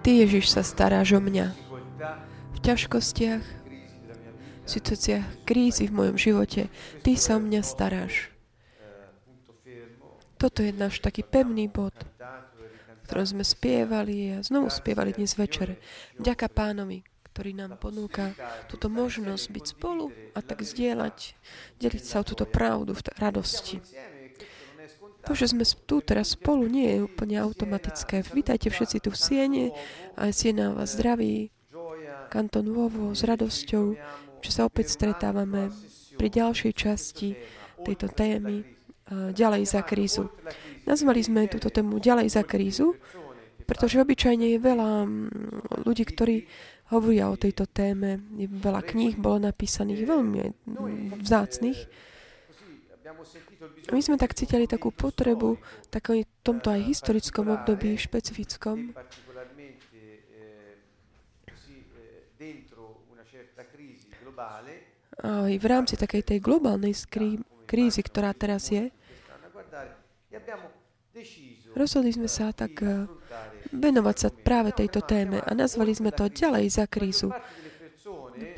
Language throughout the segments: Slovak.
Ty, Ježiš, sa staráš o mňa. V ťažkostiach, v situáciách krízy v mojom živote, Ty sa o mňa staráš. Toto je náš taký pevný bod, ktorom sme spievali a znovu spievali dnes večer. Ďaká pánovi, ktorý nám ponúka túto možnosť byť spolu a tak zdieľať, deliť sa o túto pravdu v radosti. To, že sme tu teraz spolu, nie je úplne automatické. Vítajte všetci tu v Siene, aj Siena vás zdraví, Kanton Vovo s radosťou, že sa opäť stretávame pri ďalšej časti tejto témy ďalej za krízu. Nazvali sme túto tému ďalej za krízu, pretože obyčajne je veľa ľudí, ktorí hovoria o tejto téme. Veľa kníh bolo napísaných, veľmi vzácných my sme tak cítili takú potrebu takom tomto aj historickom období, špecifickom, aj v rámci takej tej globálnej skrí, krízy, ktorá teraz je, rozhodli sme sa tak eh, venovať sa práve tejto téme a nazvali sme to ďalej za krízu.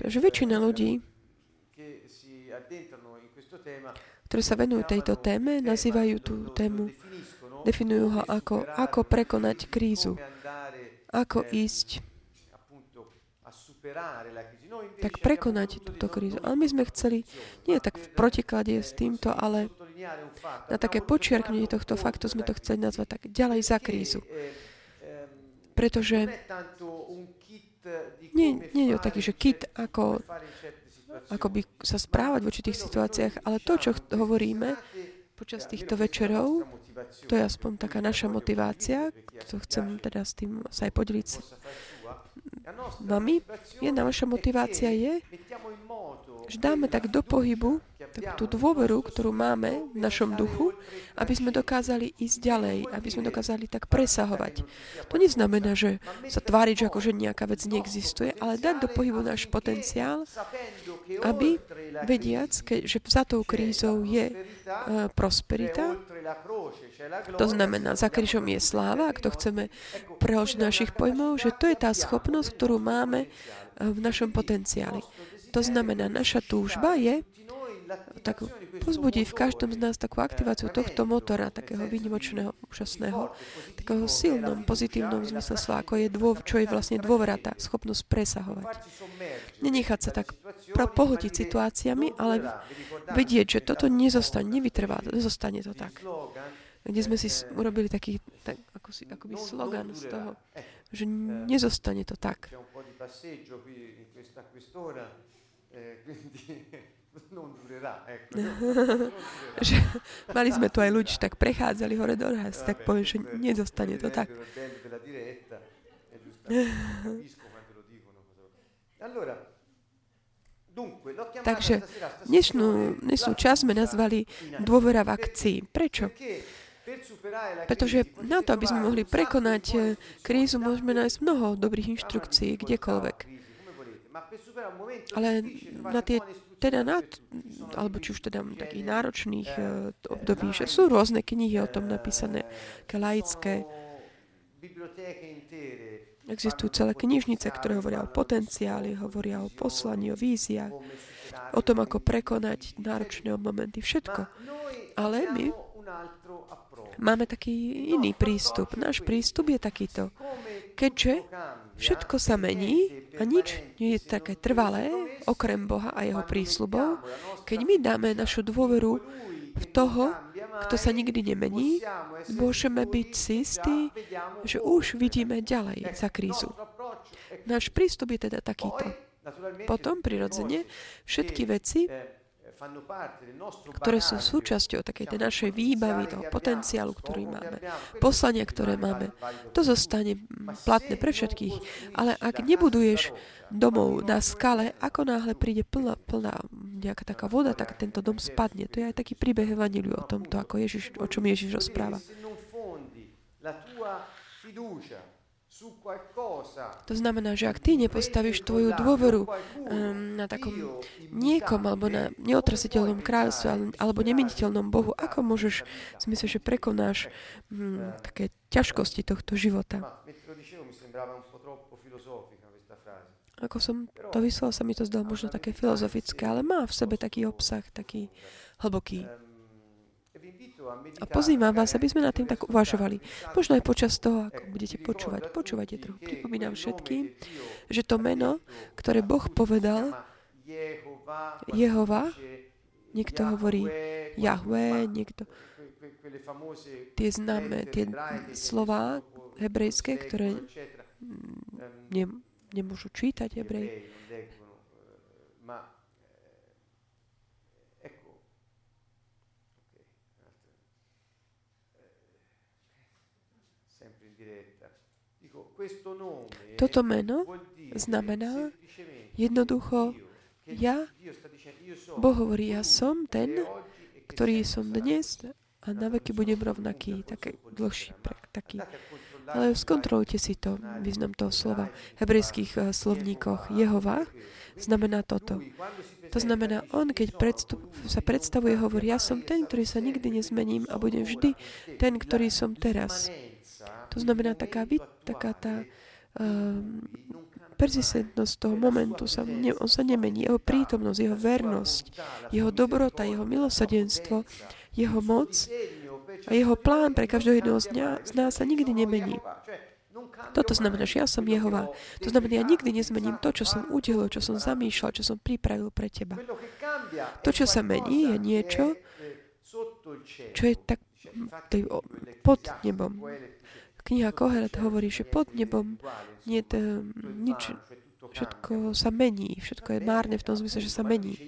Že väčšina ľudí ktoré sa venujú tejto téme, nazývajú tú tému, definujú ho ako, ako prekonať krízu, ako ísť tak prekonať túto krízu. Ale my sme chceli, nie tak v protiklade s týmto, ale na také počiarknutie tohto faktu sme to chceli nazvať tak ďalej za krízu. Pretože nie, nie je taký, že kit, ako ako by sa správať v určitých situáciách, ale to, čo hovoríme počas týchto večerov, to je aspoň taká naša motivácia, to chcem teda s tým sa aj podeliť vami. Jedna naša motivácia je, že dáme tak do pohybu tú dôveru, ktorú máme v našom duchu, aby sme dokázali ísť ďalej, aby sme dokázali tak presahovať. To neznamená, že sa tváriť, že akože nejaká vec neexistuje, ale dať do pohybu náš potenciál, aby vediac, že za tou krízou je uh, prosperita, to znamená, za krížom je sláva, ak to chceme preložiť našich pojmov, že to je tá schopnosť, ktorú máme v našom potenciáli. To znamená, naša túžba je tak pozbudiť v každom z nás takú aktiváciu tohto motora, takého výnimočného, úžasného, takého silnom, pozitívnom zmysle slova, ako je dô, čo je vlastne dôvera, tá schopnosť presahovať. Nenechať sa tak pohodiť situáciami, ale vedieť, že toto nezostane, nevytrvá, nezostane to tak. Kde sme si urobili taký, tak, ako si, akoby slogan z toho, že nezostane to tak. Že, mali sme tu aj ľudí, tak prechádzali hore do nás, tak poviem, že nedostane to tak. Takže dnešnú, dnešnú časť sme nazvali dôvera v akcii. Prečo? Pretože na to, aby sme mohli prekonať eh, krízu, môžeme nájsť mnoho dobrých inštrukcií kdekoľvek. Ale na tie, teda na, alebo či už teda takých náročných uh, období, že sú rôzne knihy o tom napísané, ke laické. Existujú celé knižnice, ktoré hovoria o potenciáli, hovoria o poslaní, o víziách, o tom, ako prekonať náročné momenty, všetko. Ale my máme taký iný prístup. Náš prístup je takýto. Keďže všetko sa mení a nič nie je také trvalé, okrem Boha a jeho prísľubov, keď my dáme našu dôveru v toho, kto sa nikdy nemení, môžeme byť si istí, že už vidíme ďalej za krízu. Náš prístup je teda takýto. Potom, prirodzene, všetky veci, ktoré sú súčasťou takej tej našej výbavy, toho potenciálu, ktorý máme, poslania, ktoré máme. To zostane platné pre všetkých. Ale ak nebuduješ domov na skale, ako náhle príde plná, plná nejaká taká voda, tak tento dom spadne. To je aj taký príbeh Evangeliu o tomto, ako Ježiš, o čom Ježiš rozpráva. To znamená, že ak ty nepostavíš tvoju dôveru um, na takom niekom alebo na neotrasiteľnom kráľstve alebo nemeniteľnom Bohu, ako môžeš, si myslíš, že prekonáš um, také ťažkosti tohto života? Ako som to vyslal, sa mi to zdalo možno také filozofické, ale má v sebe taký obsah, taký hlboký. A pozývam vás, aby sme nad tým tak uvažovali. Možno aj počas toho, ako budete počúvať. Počúvajte trochu. Pripomínam všetkým, že to meno, ktoré Boh povedal, Jehova, niekto hovorí Jahwe, niekto tie známe, tie slova hebrejské, ktoré ne, nemôžu čítať hebrej. Toto meno znamená jednoducho ja, Boh hovorí, ja som ten, ktorý som dnes a na veky budem rovnaký, taký dlhší, taký. Ale skontrolujte si to, význam toho slova. V hebrejských uh, slovníkoch Jehova znamená toto. To znamená, on, keď predstup, sa predstavuje, hovorí, ja som ten, ktorý sa nikdy nezmením a budem vždy ten, ktorý som teraz. To znamená taká, taká tá um, persistentnosť toho momentu, sa, ne, on sa nemení. Jeho prítomnosť, jeho vernosť, jeho dobrota, jeho milosrdenstvo, jeho moc a jeho plán pre každého jedného z, dňa, z nás sa nikdy nemení. Toto znamená, že ja som Jehova. To znamená, ja nikdy nezmením to, čo som udelil, čo som zamýšľal, čo som pripravil pre teba. To, čo sa mení, je niečo, čo je tak pod nebom. Kniha Kohelet hovorí, že pod nebom nie je nič, všetko sa mení, všetko je márne v tom zmysle, že sa mení.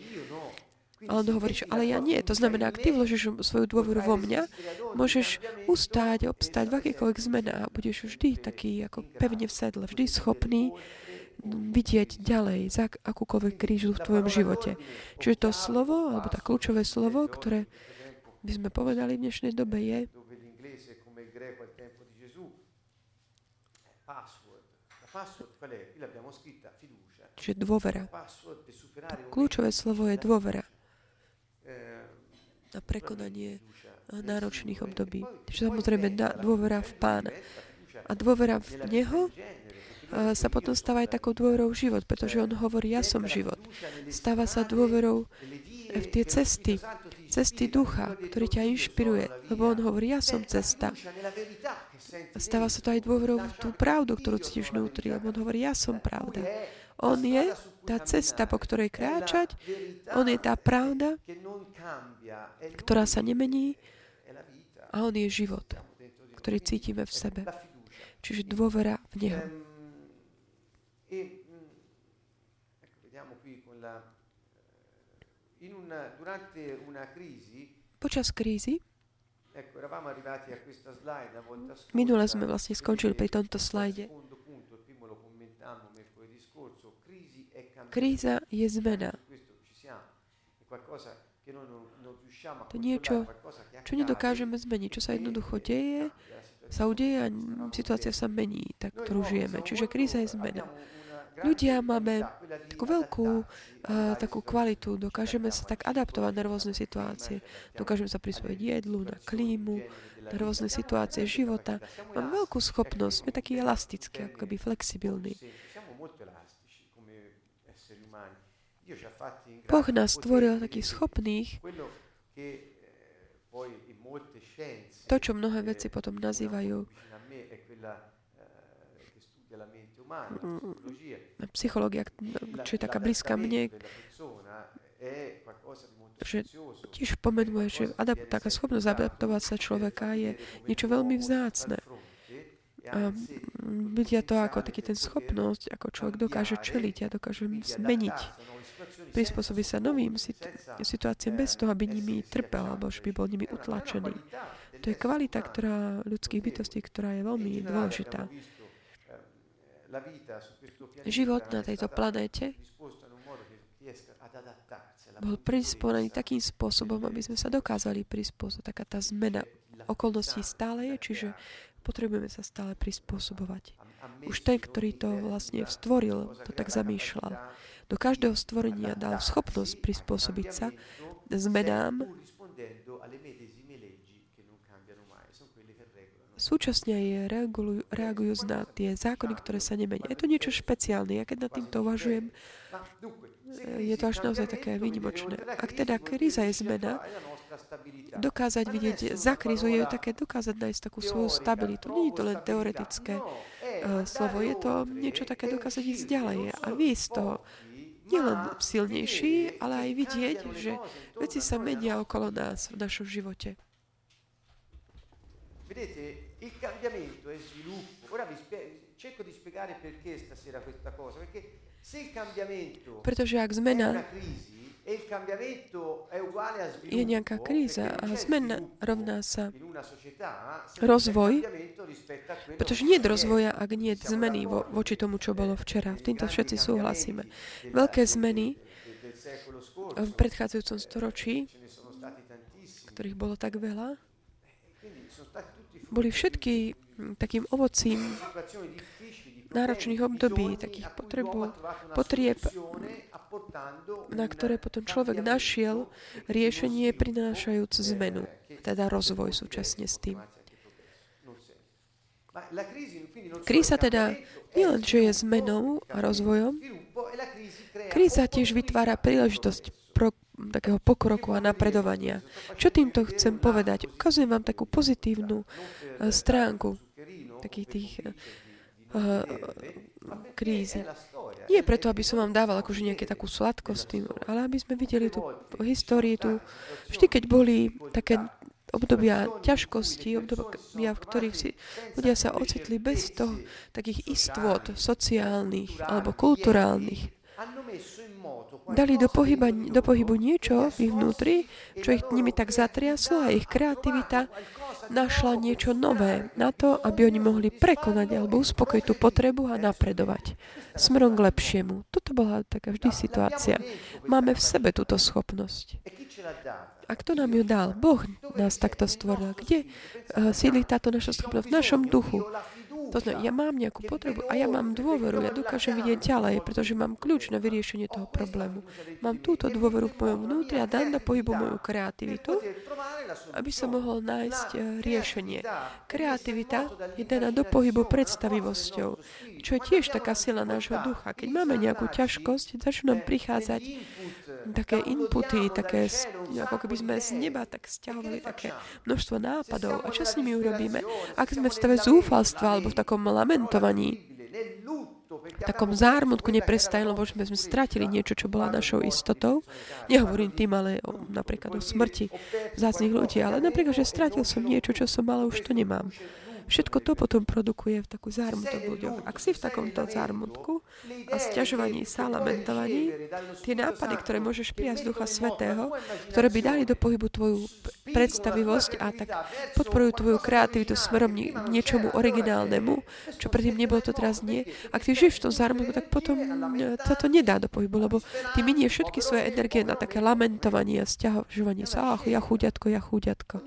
A on hovorí, že ale ja nie. To znamená, ak ty vložíš svoju dôveru vo mňa, môžeš ustáť, obstáť v akýkoľvek zmenách budeš vždy taký ako pevne v sedle, vždy schopný vidieť ďalej za akúkoľvek krížu v tvojom živote. Čiže to slovo, alebo tá kľúčové slovo, ktoré by sme povedali v dnešnej dobe je Čiže dôvera. Kľúčové slovo je dôvera na prekonanie náročných období. Čiže samozrejme dôvera v Pána. A dôvera v Neho sa potom stáva aj takou dôverou v život, pretože On hovorí, ja som život. Stáva sa dôverou v tie cesty, cesty ducha, ktorý ťa inšpiruje, lebo On hovorí, ja som cesta. Stáva sa to aj dôverou v tú pravdu, ktorú cítiš vnútri, lebo On hovorí, ja som pravda. On je tá cesta, po ktorej kráčať. On je tá pravda, ktorá sa nemení a on je život, ktorý cítime v sebe. Čiže dôvera v Neho. Počas krízy Minule sme vlastne skončili pri tomto slajde. Kríza je zmena. To niečo, čo nedokážeme zmeniť, čo sa jednoducho deje, sa udeje a situácia sa mení, tak, ktorú žijeme. Čiže kríza je zmena. Ľudia máme takú veľkú uh, takú kvalitu, dokážeme sa tak adaptovať na rôzne situácie. Dokážeme sa prispôsobiť jedlu, na klímu, na rôzne situácie života. Máme veľkú schopnosť, sme takí elastickí, ako keby flexibilní. Boh nás stvoril takých schopných to, čo mnohé veci potom nazývajú psychológia, čo je taká blízka mne, že tiež pomenuje, že adapt, taká schopnosť adaptovať sa človeka je niečo veľmi vzácne. A vidia to ako taký ten schopnosť, ako človek dokáže čeliť a dokáže zmeniť prispôsobí sa novým situáciám bez toho, aby nimi trpel alebo že by bol nimi utlačený. To je kvalita ktorá, ľudských bytostí, ktorá je veľmi dôležitá. Život na tejto planéte bol prispôsobený takým spôsobom, aby sme sa dokázali prispôsobiť. Taká tá zmena okolností stále je, čiže potrebujeme sa stále prispôsobovať. Už ten, ktorý to vlastne stvoril, to tak zamýšľal do každého stvorenia dal schopnosť prispôsobiť sa zmenám súčasne aj reagujú, reagujú na tie zákony, ktoré sa nemenia. Je to niečo špeciálne. Ja keď nad týmto uvažujem, je to až naozaj také výnimočné. Ak teda kríza je zmena, dokázať vidieť za krízu je také dokázať nájsť takú svoju stabilitu. Nie je to len teoretické uh, slovo, je to niečo také dokázať ísť ďalej a vy z toho nielen silnejší, ale aj vidieť, že veci sa menia okolo nás v našom živote. Vedete, il cambiamento è sviluppo. Ora vi spie- cerco di spiegare perché stasera questa cosa, perché se il cambiamento Pretože ak zmena je nejaká kríza a zmena rovná sa rozvoj, pretože nie je rozvoja, ak nie je zmeny vo, voči tomu, čo bolo včera. V týmto všetci súhlasíme. Veľké zmeny v predchádzajúcom storočí, ktorých bolo tak veľa, boli všetky takým ovocím náročných období, takých potrebu, potrieb, na ktoré potom človek našiel riešenie prinášajúc zmenu, teda rozvoj súčasne s tým. Kríza teda nielen, že je zmenou a rozvojom, kríza tiež vytvára príležitosť pro, takého pokroku a napredovania. Čo týmto chcem povedať? Ukazujem vám takú pozitívnu eh, stránku takých tých uh, krízy. Nie preto, aby som vám dával akože nejaké takú sladkosť ale aby sme videli tú históriu, tu, vždy, keď boli také obdobia ťažkosti, obdobia, v ktorých si ľudia sa ocitli bez toho takých istôt sociálnych alebo kulturálnych, dali do, pohyba, do pohybu niečo v ich vnútri, čo ich nimi tak zatriaslo a ich kreativita našla niečo nové na to, aby oni mohli prekonať alebo uspokojiť tú potrebu a napredovať smerom k lepšiemu. Toto bola taká vždy situácia. Máme v sebe túto schopnosť. A kto nám ju dal? Boh nás takto stvoril. Kde uh, sídli táto naša schopnosť? V našom duchu. To znamená, ja mám nejakú potrebu a ja mám dôveru, ja dokážem vidieť ďalej, pretože mám kľúč na vyriešenie toho problému. Mám túto dôveru v mojom vnútri a dám na pohybu moju kreativitu, aby som mohol nájsť eh, riešenie. Kreativita je daná do pohybu predstavivosťou, čo je tiež taká sila nášho ducha. Keď máme nejakú ťažkosť, začnú nám prichádzať také inputy, také, ako keby sme z neba tak stiahovali také množstvo nápadov. A čo s nimi urobíme? Ak sme v stave zúfalstva alebo v takom lamentovaní, v takom zármutku neprestajne, lebo sme, sme stratili niečo, čo bola našou istotou. Nehovorím tým, ale o, napríklad o smrti zácných ľudí, ale napríklad, že stratil som niečo, čo som mal, už to nemám. Všetko to potom produkuje v takú zármutok v. Ak si v takomto zármutku a stiažovaní sa, lamentovaní, tie nápady, ktoré môžeš prijať z Ducha Svetého, ktoré by dali do pohybu tvoju predstavivosť a tak podporujú tvoju kreativitu smerom k niečomu originálnemu, čo predtým nebolo to teraz nie. Ak ty žiješ v tom zármutku, tak potom sa to nedá do pohybu, lebo ty minie všetky svoje energie na také lamentovanie a stiažovanie sa. Ach, ja chudiatko, ja chudiatko.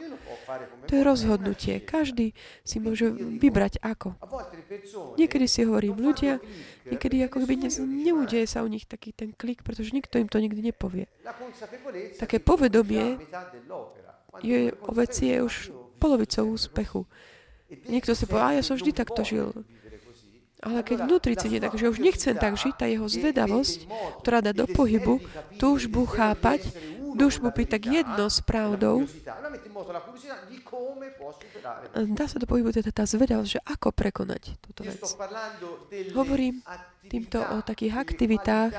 To je rozhodnutie. Každý si môže vybrať ako. Niekedy si hovorím ľudia, niekedy ako keby ne, neudeje sa u nich taký ten klik, pretože nikto im to nikdy nepovie. Také povedomie je, o veci je už polovicou úspechu. Niekto si povie, a ja som vždy takto žil. Ale keď vnútri cíti tak, že už nechcem tak žiť, tá jeho zvedavosť, ktorá dá do pohybu túžbu chápať, túžbu byť tak jedno s pravdou, dá sa do pohybu teda tá zvedavosť, že ako prekonať túto vec. Hovorím týmto o takých aktivitách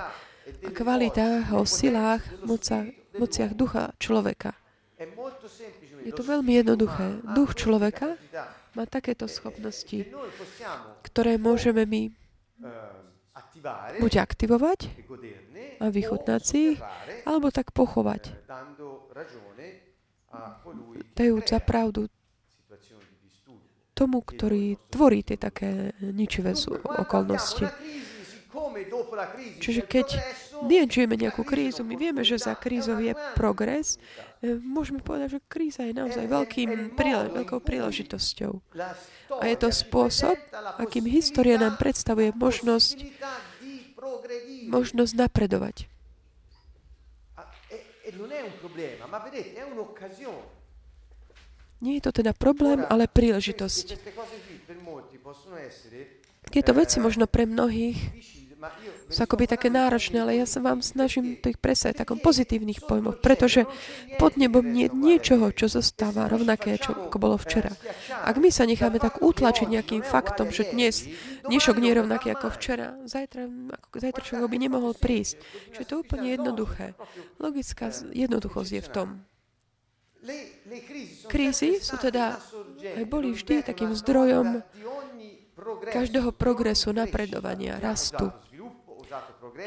a kvalitách, o silách, mocach, mociach ducha človeka. Je to veľmi jednoduché. Duch človeka má takéto schopnosti, ktoré môžeme my buď aktivovať vychutnať si alebo tak pochovať, dajúc za pravdu tomu, ktorý tvorí tie také ničivé okolnosti. Čiže keď nežijeme nejakú krízu, my vieme, že za krízou je progres, e, môžeme povedať, že kríza je naozaj veľkým, veľkou príležitosťou. A je to spôsob, akým história nám predstavuje možnosť, možnosť napredovať. Nie je to teda problém, ale príležitosť. Tieto veci možno pre mnohých sú akoby také náročné, ale ja sa vám snažím to ich presať takom pozitívnych pojmoch, pretože pod nebom nie je niečoho, čo zostáva rovnaké, čo ako bolo včera. Ak my sa necháme tak utlačiť nejakým faktom, že dnes dnešok nie je rovnaký ako včera, zajtra, ako zajtra by nemohol prísť. Čiže to je úplne jednoduché. Logická jednoduchosť je v tom. Krízy sú teda, aj boli vždy takým zdrojom každého progresu, napredovania, rastu.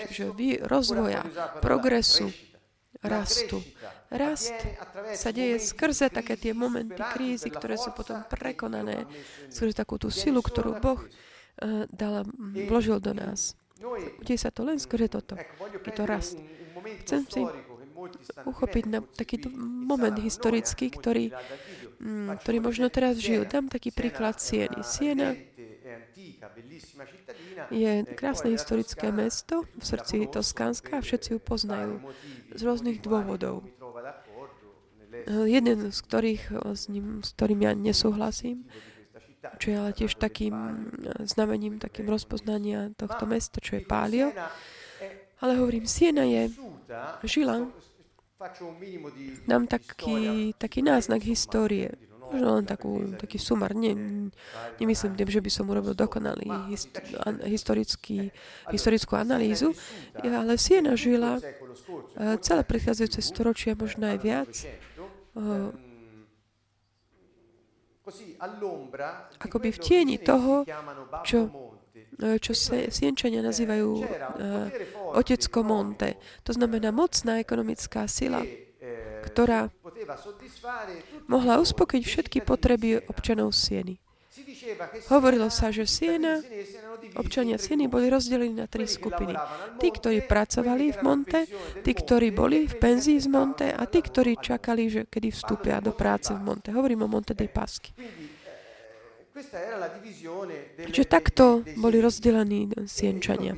Čiže vy, rozvoja, progresu, rastu. Rast sa deje skrze také tie momenty krízy, ktoré sú potom prekonané, skrze takú tú silu, ktorú Boh uh, dal, vložil do nás. Deje sa to len skrze toto. Je to rast. Chcem si uchopiť na taký moment historický, ktorý, mm, ktorý možno teraz žijú. Dám taký príklad Sieny. Siena je krásne historické mesto v srdci Toskánska a všetci ju poznajú z rôznych dôvodov. Jeden z ktorých, s, ním, s ktorým ja nesúhlasím, čo je ale tiež takým znamením, takým rozpoznania tohto mesta, čo je Pálio. Ale hovorím, Siena je, žila Dám taký, taký náznak histórie. Možno len takú, taký sumar. Nie, nemyslím tým, že by som urobil dokonalý hist, historický, historickú analýzu, ale Siena žila uh, celé prechádzajúce storočia, možno aj viac, uh, akoby v tieni toho, čo E, čo sa Sienčania nazývajú uh, otecko Monte. To znamená mocná ekonomická sila, ktorá mohla uspokojiť všetky potreby občanov Sieny. Hovorilo sa, že Siena, občania Sieny boli rozdelení na tri skupiny. Tí, ktorí pracovali v Monte, tí, ktorí boli v penzii z Monte a tí, ktorí čakali, že kedy vstúpia do práce v Monte. Hovorím o Monte dei Paschi. Čiže takto boli rozdelení sienčania.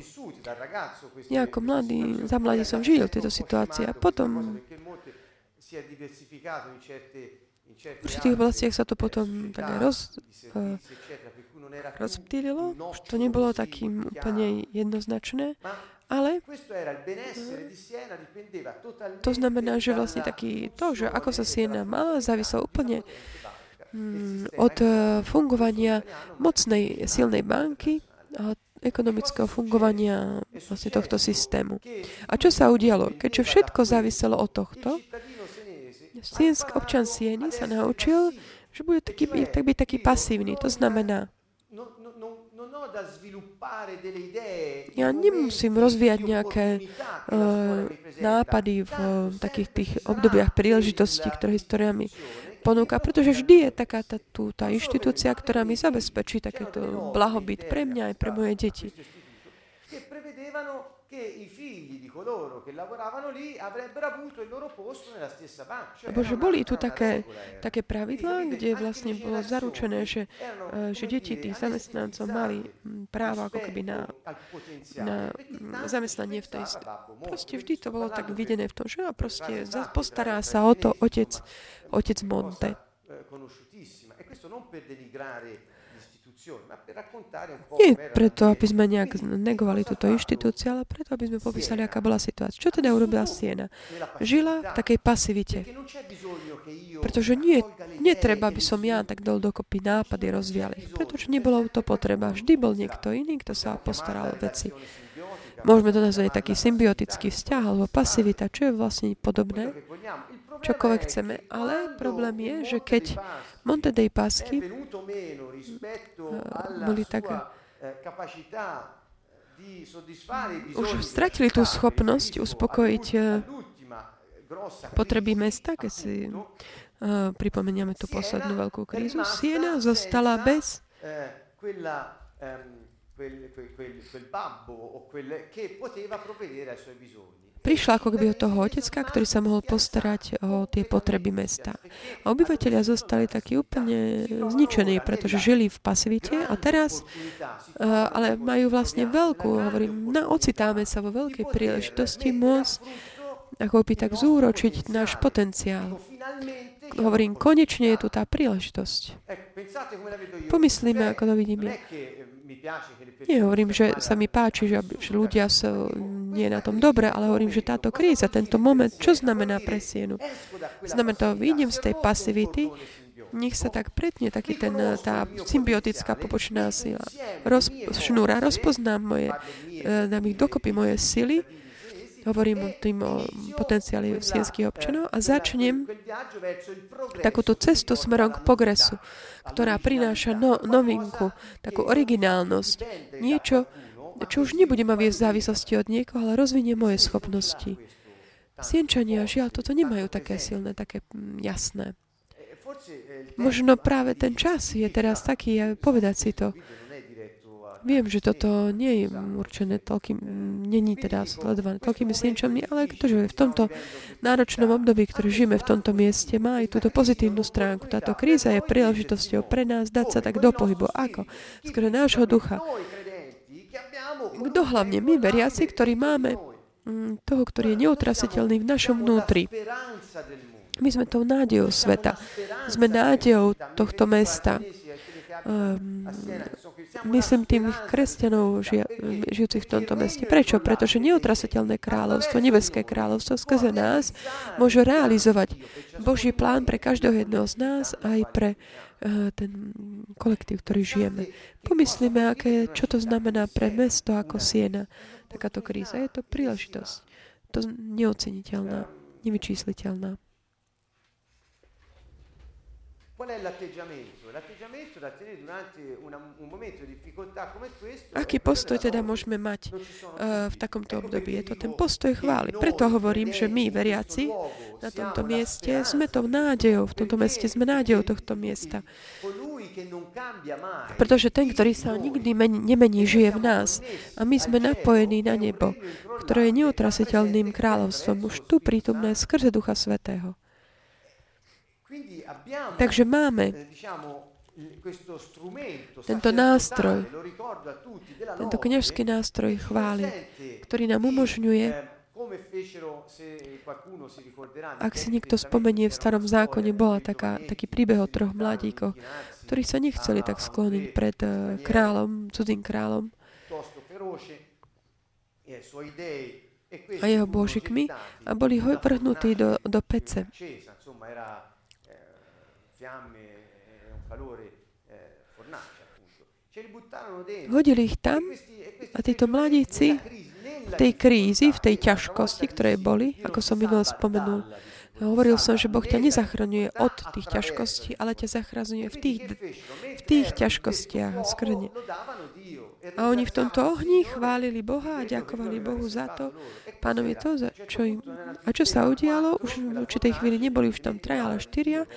Ja ako mladý, za mladý som žil tieto situácie a potom v určitých oblastiach sa to potom tak roz, uh, rozptýlilo, už to nebolo takým úplne jednoznačné, ale to znamená, že vlastne taký to, že ako sa Siena mala, záviselo úplne Mm, od eh, fungovania mocnej, silnej banky a ekonomického fungovania vlastne tohto systému. A čo sa udialo? Keďže všetko záviselo od tohto, Siensk, občan Sieny sa naučil, že bude taký, tak byť taký pasívny. To znamená, ja nemusím rozvíjať nejaké uh, nápady v uh, takých tých obdobiach príležitostí, ktoré historiami ponúka, pretože vždy je taká tá, tú, tá inštitúcia, ktorá mi zabezpečí takéto blahobyt pre mňa aj pre moje deti. Lebo že boli tu také, také pravidlá, kde vlastne bolo zaručené, že, eh, že deti tých zamestnancov mali hm, právo ako keby na, na zamestnanie v tej... Proste vždy to bolo tak videné v tom, že a proste postará sa o to otec, otec Monte. Nie preto, aby sme nejak negovali túto inštitúciu, ale preto, aby sme popísali, aká bola situácia. Čo teda urobila Siena? Žila v takej pasivite. Pretože nie, netreba, aby som ja tak dol dokopy nápady rozvíjal ich. Pretože nebolo to potreba. Vždy bol niekto iný, kto sa postaral o veci. Môžeme to nazvať taký symbiotický vzťah alebo pasivita, čo je vlastne podobné čokoľvek chceme. Ale problém je, že keď Monte dei Paschi. Eh, boli tak už stratili tú schopnosť uspokojiť eh, potreby mesta, keď si pripomeniame tú poslednú veľkú krízu. Siena zostala bez quel, quel, quel, quel babbo o quel che poteva provvedere ai suoi bisogni prišla ako keby od toho otecka, ktorý sa mohol postarať o tie potreby mesta. A obyvateľia zostali takí úplne zničení, pretože žili v pasivite a teraz, uh, ale majú vlastne veľkú, hovorím, na, ocitáme sa vo veľkej príležitosti môcť ako by tak zúročiť náš potenciál. hovorím, konečne je tu tá príležitosť. Pomyslíme, ako to vidíme. Nie hovorím, že sa mi páči, že, že ľudia sa nie na tom dobre, ale hovorím, že táto kríza, tento moment, čo znamená pre sienu? Znamená to, vyjdem z tej pasivity, nech sa tak pretne taký ten, tá symbiotická popočná sila. Roz, šnúra, rozpoznám moje, e, dám ich dokopy moje sily, hovorím o tým o potenciáli sienských občanov a začnem takúto cestu smerom k progresu, ktorá prináša no, novinku, takú originálnosť, niečo, čo už nebude ma v závislosti od niekoho, ale rozvinie moje schopnosti. Sienčania, žiaľ, toto nemajú také silné, také mm, jasné. Možno práve ten čas je teraz taký, povedať si to, Viem, že toto nie je určené toľkým, není teda sledované toľkými sienčami, ale ktože v tomto náročnom období, ktoré žijeme v tomto mieste, má aj túto pozitívnu stránku. Táto kríza je príležitosťou pre nás dať sa tak do pohybu. Ako? Skôr nášho ducha. Kto hlavne? My, veriaci, ktorí máme mm, toho, ktorý je neutrasiteľný v našom vnútri. My sme tou nádejou sveta. Sme nádejou tohto mesta. Um, myslím tým kresťanov žia, žijúcich v tomto meste. Prečo? Pretože neotrasateľné kráľovstvo, nebeské kráľovstvo skrze nás môže realizovať Boží plán pre každého jedného z nás aj pre uh, ten kolektív, ktorý žijeme. Pomyslíme, aké, čo to znamená pre mesto ako siena. Takáto kríza je to príležitosť. To neoceniteľná, nevyčísliteľná. Qual è l'atteggiamento? L'atteggiamento da tenere durante una, un momento di difficoltà come questo. Aký postoj teda môžeme mať uh, v takomto období? Je to ten postoj chvály. Preto hovorím, že my, veriaci, na tomto mieste sme tou nádejou, v tomto meste sme nádejou tohto miesta. Pretože ten, ktorý sa nikdy meni, nemení, žije v nás. A my sme napojení na nebo, ktoré je neutrasiteľným kráľovstvom, už tu prítomné skrze Ducha Svetého. Takže máme eh, tento nástroj, tento kniažský nástroj chvály, ktorý nám umožňuje, eh, ak si niekto spomenie, v starom zákone bola taká, taký príbeh o troch mladíkoch, ktorí sa nechceli tak skloniť pred eh, kráľom, cudzým kráľom. e a jeho božikmi a boli vrhnutí do, do pece fiamme e un calore eh, fornace appunto. Hodili ich tam a títo mladíci v tej krízi, v tej ťažkosti, ktoré boli, ako som minul spomenul, Hovoril som, že Boh ťa nezachraňuje od tých ťažkostí, ale ťa zachraňuje v tých, v tých ťažkostiach skrne. A oni v tomto ohni chválili Boha a ďakovali Bohu za to, pánovi to, za čo im... A čo sa udialo? Už v určitej chvíli neboli už tam traja, ale štyria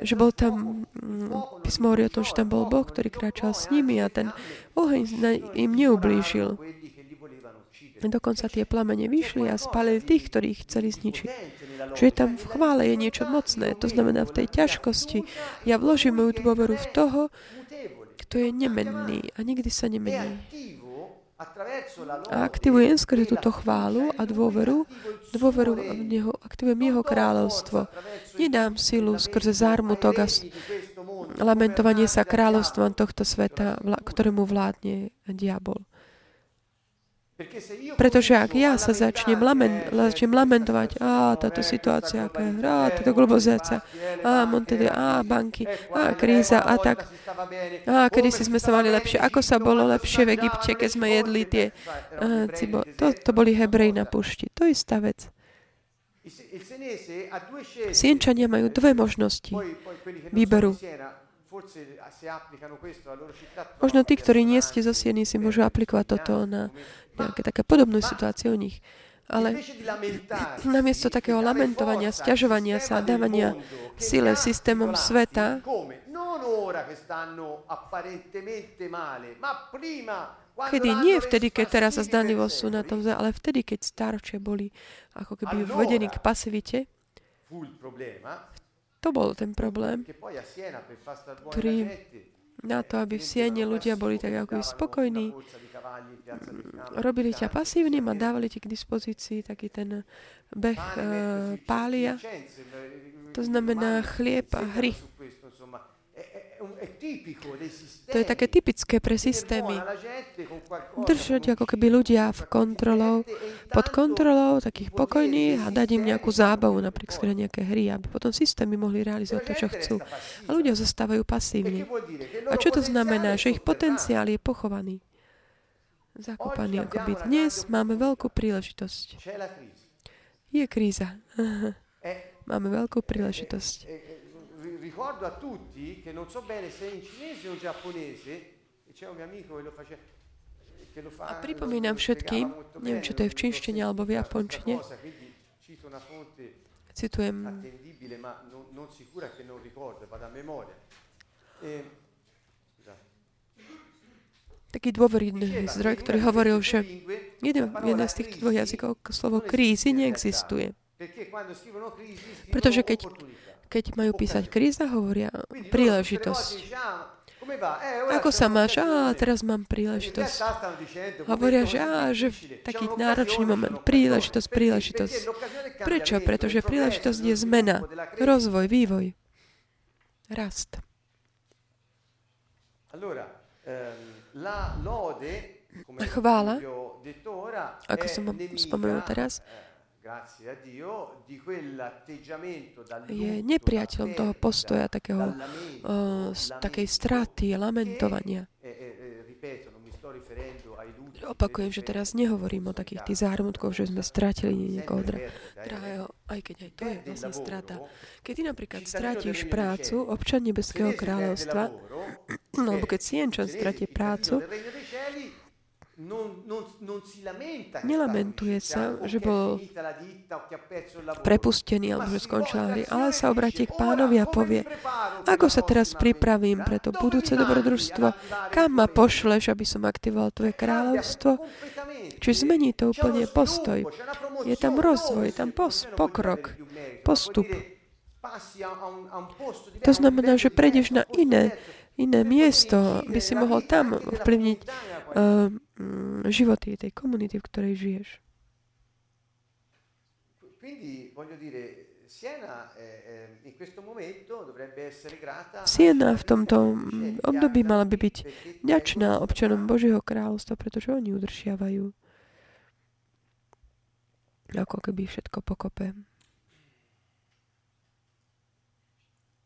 že bol tam, mm, písmo hovorí o tom, že tam bol Boh, ktorý kráčal s nimi a ten oheň im neublížil. Dokonca tie plamene vyšli a spálili tých, ich chceli zničiť. Že tam v chvále je niečo mocné. To znamená, v tej ťažkosti ja vložím moju dôveru v toho, kto je nemenný a nikdy sa nemení. A aktivujem skrze túto chválu a dôveru, dôveru v Neho, aktivujem Jeho kráľovstvo. Nedám silu skrze zármutok a lamentovanie sa kráľovstvom tohto sveta, ktorému vládne diabol. Pretože ak ja sa začnem, lamen, začnem lamentovať, a táto situácia, aká je, a táto globozáca, a Montede, a banky, a kríza, a tak, a kedy si sme sa mali lepšie, ako sa bolo lepšie v Egypte, keď sme jedli tie a, cibo. To, to boli Hebrej na pušti. To je istá vec. Sienčania majú dve možnosti výberu. Možno tí, ktorí nie ste zo Sieny, si môžu aplikovať toto na nejaké také podobnú situáciu u nich. Ale namiesto takého lamentovania, stiažovania sa, dávania sile systémom sveta, kedy nie vtedy, keď teraz sa zdanlivo sú na tom, ale vtedy, keď staročia boli ako keby vvedení k pasivite, to bol ten problém, ktorý na to, aby v Siene ľudia boli tak ako spokojní, robili ťa pasívnym a dávali ti k dispozícii taký ten beh e, pália. To znamená chlieb a hry. To je také typické pre systémy. Držať ako keby ľudia v kontrolou, pod kontrolou takých pokojných a dať im nejakú zábavu, napríklad nejaké hry, aby potom systémy mohli realizovať to, čo chcú. A ľudia zostávajú pasívni. A čo to znamená? Že ich potenciál je pochovaný. Zakopaný akoby. Dnes máme veľkú príležitosť. Je kríza. máme veľkú príležitosť ricordo a tutti che non so bene se in cinese o giapponese, c'è un mio amico che lo faceva, a pripomínam všetkým, neviem, či to je v čínštine alebo v japončine, citujem taký dôveridný zdroj, ktorý hovoril, že jeden, jeden z týchto dvoch jazykov slovo krízy neexistuje. Pretože keď keď majú písať kríza, hovoria príležitosť. Ako sa máš? Á, teraz mám príležitosť. Hovoria, že, á, že taký náročný moment. Príležitosť, príležitosť. Prečo? Pretože príležitosť je zmena, rozvoj, vývoj, rast. Chvála, ako som spomenul teraz, je nepriateľom toho postoja takého, uh, takej straty, lamentovania. Opakujem, že teraz nehovorím o takých tých zármutkoch, že sme stratili niekoho dra- drahého, aj keď aj to je vlastne strata. Keď ty napríklad stratíš prácu, občan Nebeského kráľovstva, alebo keď sienčan stratí prácu, Nelamentuje sa, že bol prepustený alebo že skončila hry, ale sa obratí k pánovi a povie, ako sa teraz pripravím pre to budúce dobrodružstvo, kam ma pošleš, aby som aktivoval tvoje kráľovstvo? Či zmení to úplne postoj. Je tam rozvoj, je tam pos- pokrok, postup. To znamená, že prejdeš na iné iné miesto, by si mohol tam vplyvniť uh, životy tej komunity, v ktorej žiješ. Siena v tomto období mala by byť ďačná občanom Božieho kráľovstva, pretože oni udržiavajú ako keby všetko pokope.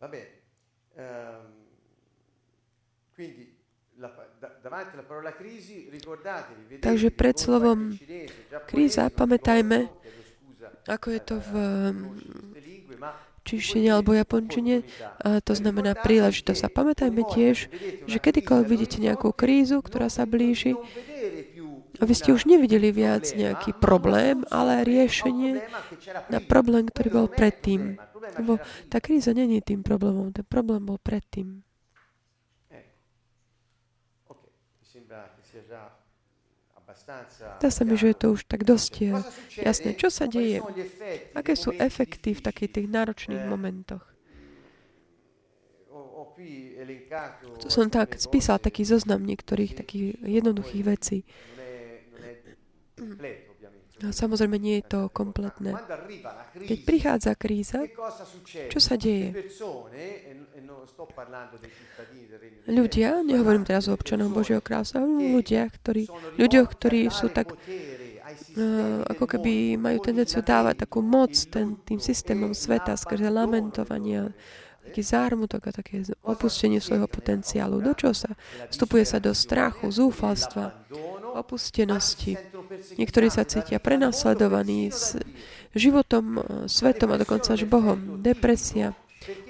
Vabbè, um, Takže pred slovom kríza pamätajme, ako je to v číštine alebo japončine, a to znamená príležitosť. A pamätajme tiež, že kedykoľvek vidíte nejakú krízu, ktorá sa blíži, a vy ste už nevideli viac nejaký problém, ale riešenie na problém, ktorý bol predtým. Lebo tá kríza není tým problémom, ten problém bol predtým. Zdá sa mi, že je to už tak dosť eh, jasné. Čo sa deje? Aké sú efekty v takých tých náročných momentoch? Tu som tak spísal taký zoznam niektorých takých jednoduchých vecí. No, samozrejme, nie je to kompletné. Keď prichádza kríza, čo sa deje? Ľudia, nehovorím teraz o občanom Božieho kráľstva, ale ľudia, ktorí, ľudia, ktorí sú tak uh, ako keby majú tendenciu dávať takú moc ten, tým systémom sveta skrze lamentovania, taký zármutok a také opustenie svojho potenciálu. Do čoho sa? Vstupuje sa do strachu, zúfalstva, opustenosti. Niektorí sa cítia prenasledovaní s životom, svetom a dokonca až Bohom. Depresia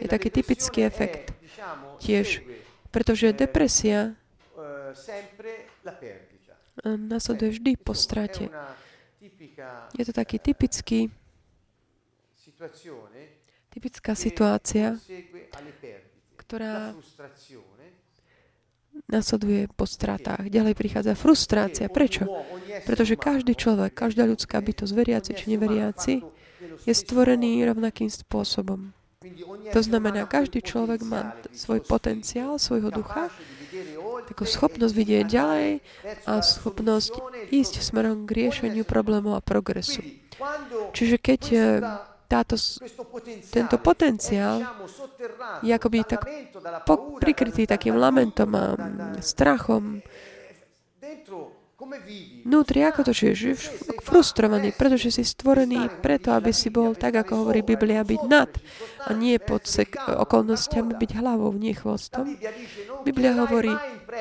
je taký typický efekt tiež, pretože depresia nasleduje vždy po strate. Je to taký typický typická situácia, ktorá nasleduje po stratách. Ďalej prichádza frustrácia. Prečo? Pretože každý človek, každá ľudská bytosť, veriaci či neveriaci, je stvorený rovnakým spôsobom. To znamená, každý človek má svoj potenciál, svojho ducha, takú schopnosť vidieť ďalej a schopnosť ísť smerom k riešeniu problémov a progresu. Čiže keď eh, táto, tento potenciál je akoby tak prikrytý takým lamentom a strachom. Vnútri, ako to žiješ? Žiješ frustrovaný, pretože si stvorený preto, aby si bol, tak ako hovorí Biblia, byť nad a nie pod sek- okolnostiami byť hlavou, nie chvostom. Biblia hovorí,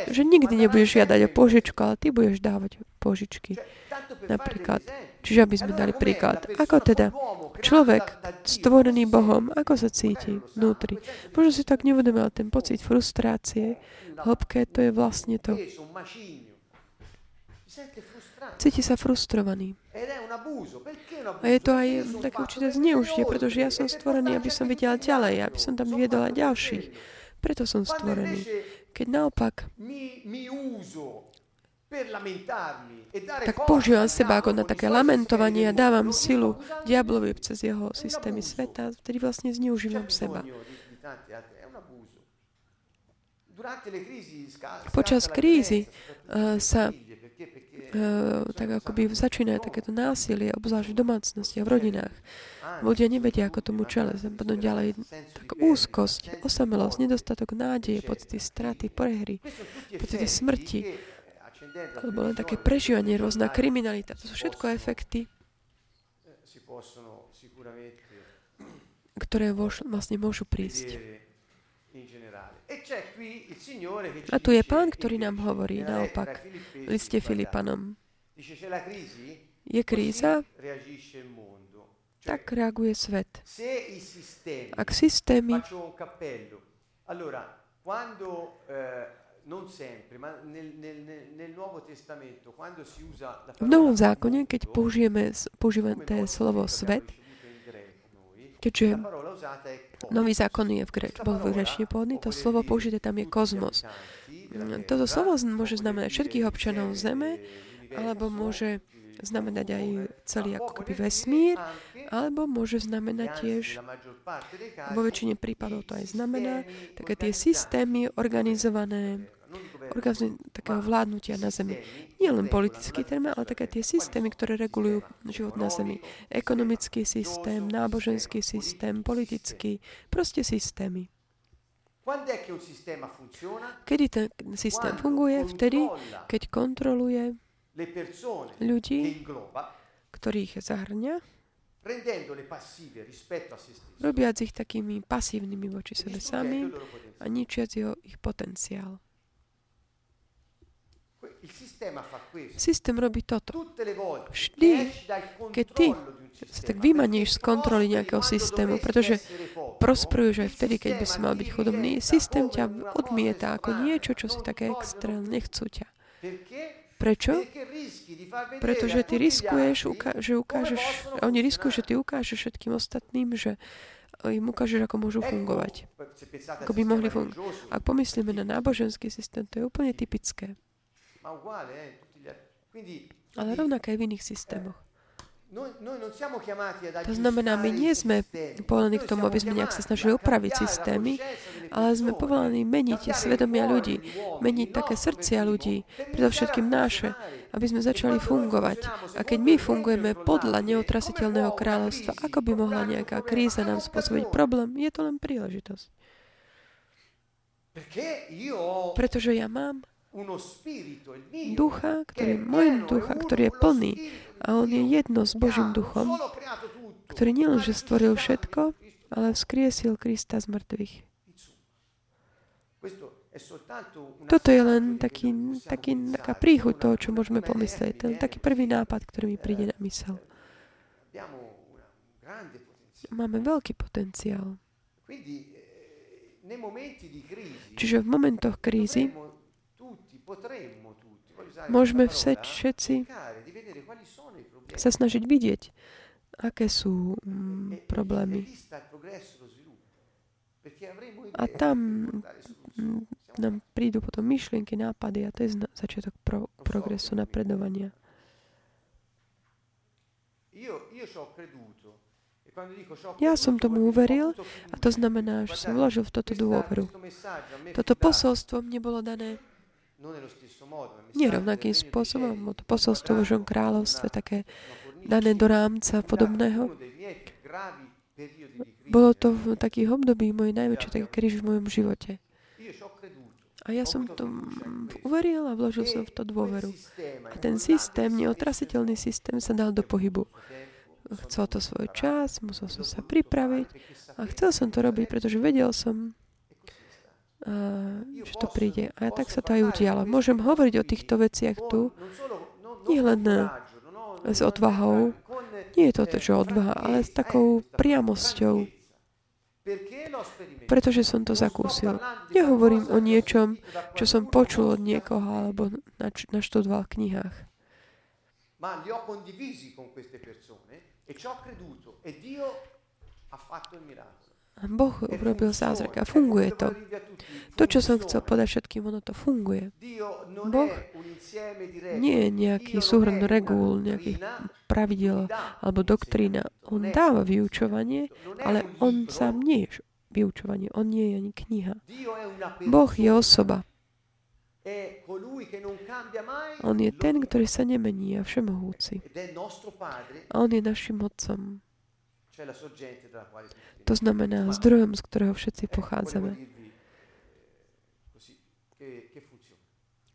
že nikdy nebudeš žiadať o požičku, ale ty budeš dávať požičky. Napríklad. Čiže aby sme dali príklad. Ako teda človek stvorený Bohom, ako sa cíti vnútri? Možno si tak ale ten pocit frustrácie, hĺbke, to je vlastne to. Cíti sa frustrovaný. A je to aj také určité zneužitie, pretože ja som stvorený, aby som videl ďalej, aby som tam viedol aj ďalších. Preto som stvorený. Keď naopak tak používam seba ako na také lamentovanie a dávam silu diablovi cez jeho systémy sveta, vtedy vlastne zneužívam seba. Počas krízy uh, sa uh, tak akoby začína takéto násilie, obzvlášť v domácnosti a v rodinách. Ľudia nevedia, ako tomu čele. Potom ďalej tak úzkosť, osamelosť, nedostatok nádeje, pocity straty, prehry, pocity smrti, alebo len také prežívanie, rôzna kriminalita. To sú všetko efekty, ktoré voš, vlastne môžu prísť. A tu je pán, ktorý nám hovorí naopak v liste Filipanom. Je kríza, tak reaguje svet. Ak systémy v Novom zákone, keď použijeme, používame to slovo svet, keďže Nový zákon je v greč, bol v grečne pôvodný, to slovo použité tam je kozmos. Toto slovo môže znamenať všetkých občanov Zeme, alebo môže znamenať aj celý ako keby vesmír, alebo môže znamenať tiež, vo väčšine prípadov to aj znamená, také tie systémy organizované, orgazmy takého vládnutia na Zemi. Nie len politický termín, ale také tie systémy, ktoré regulujú život na Zemi. Ekonomický systém, náboženský systém, politický, proste systémy. Kedy ten systém funguje? Vtedy, keď kontroluje ľudí, ktorých zahrňa, robiac ich takými pasívnymi voči sebe samým a ničiac jeho, ich potenciál. Systém robí toto. Vždy, keď ty sa tak vymaníš z kontroly nejakého systému, pretože prosperuješ aj vtedy, keď by si mal byť chudobný, systém ťa odmieta ako niečo, čo si také extra, nechcú ťa. Prečo? Pretože ty riskuješ, že ukážeš, oni riskujú, že ty ukážeš všetkým ostatným, že im ukážeš, ako môžu fungovať. Ako by mohli fungovať. Ak pomyslíme na náboženský systém, to je úplne typické. Ale rovnaké aj v iných systémoch. To znamená, my nie sme povolaní k tomu, aby sme nejak sa snažili upraviť systémy, ale sme povolaní meniť svedomia ľudí, meniť také srdcia ľudí, predovšetkým naše, aby sme začali fungovať. A keď my fungujeme podľa neutrasiteľného kráľovstva, ako by mohla nejaká kríza nám spôsobiť problém, je to len príležitosť. Pretože ja mám ducha, ktorý je môj ducha, ktorý je plný a on je jedno s Božím duchom, ktorý nielenže stvoril všetko, ale vzkriesil Krista z mŕtvych. Toto je len taký, taký, taká príchuť toho, čo môžeme pomyslieť. Ten taký prvý nápad, ktorý mi príde na mysel. Máme veľký potenciál. Čiže v momentoch krízy Môžeme všetci sa snažiť vidieť, aké sú problémy. A tam nám prídu potom myšlienky, nápady a to je začiatok pro, progresu, napredovania. E ja som tomu uveril a to znamená, že som vložil v toto dôveru. Toto posolstvo mne bolo dané nie rovnakým spôsobom, to posolstvo v Božom kráľovstve také dané do rámca podobného. Bolo to v takých období mojej najväčšej taký kríž v mojom živote. A ja som to uveril a vložil som v to dôveru. A ten systém, neotrasiteľný systém sa dal do pohybu. Chcel to svoj čas, musel som sa pripraviť a chcel som to robiť, pretože vedel som, že to príde. A tak sa to aj udialo. Môžem hovoriť o týchto veciach tu, nie len s odvahou, nie je to čo odvaha, ale s takou priamosťou pretože som to zakúsil. Nehovorím o niečom, čo som počul od niekoho alebo naštudoval v knihách. Boh urobil zázrak a funguje to. To, čo som chcel podať všetkým, ono to funguje. Boh nie je nejaký súhrn regul, nejakých pravidel alebo doktrína. On dáva vyučovanie, ale on sám nie je vyučovanie. On nie je ani kniha. Boh je osoba. On je ten, ktorý sa nemení a všemohúci. A on je našim otcom. To znamená zdrojom, z ktorého všetci pochádzame.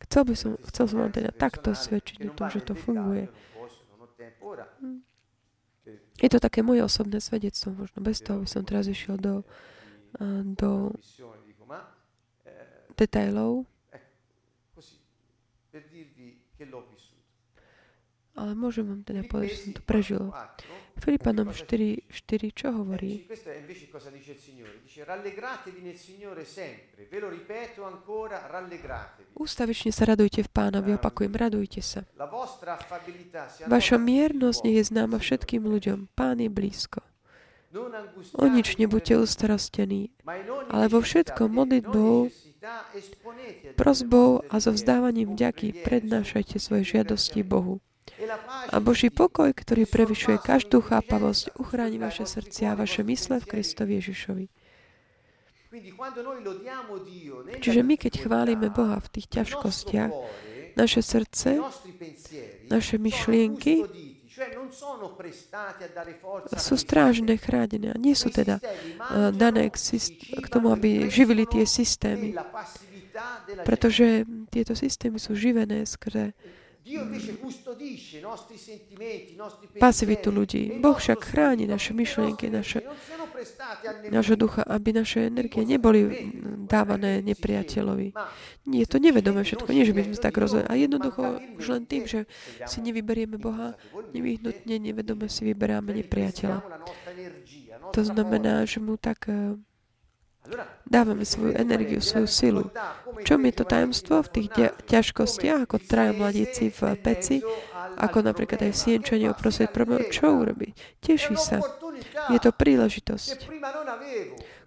Chcel by som, chcel som vám teda takto svedčiť o tom, že to funguje. Hm. Je to také moje osobné svedectvo, možno bez toho by som teraz išiel do, do detailov. Ale môžem vám teda povedať, že som to prežil. Filipanom 4, 4 čo hovorí? Ústavične sa radujte v pánovi, opakujem, radujte sa. Vaša miernosť nech je známa všetkým ľuďom. Pán je blízko. O nič nebuďte ustarostení, ale vo všetkom modlitbou, prosbou a so vzdávaním vďaky prednášajte svoje žiadosti Bohu. A Boží pokoj, ktorý prevyšuje každú chápavosť, uchráni vaše srdcia a vaše mysle v Kristovi Ježišovi. Čiže my, keď chválime Boha v tých ťažkostiach, naše srdce, naše myšlienky sú strážne, chránené a nie sú teda uh, dané k, k tomu, aby živili tie systémy. Pretože tieto systémy sú živené skrze pasivitu ľudí. Boh však chráni naše myšlienky, naše, naše ducha, aby naše energie neboli dávané nepriateľovi. Nie, to nevedome všetko, nie, že by sme tak rozhodli. A jednoducho už len tým, že si nevyberieme Boha, nevyhnutne nevedome si vyberáme nepriateľa. To znamená, že mu tak eh, Dávame svoju energiu, svoju silu. Čom je to tajomstvo v tých ťažkostiach, ako traja mladíci v peci, ako napríklad aj sienčanie oprosiť problém, čo urobiť? Teší sa. Je to príležitosť,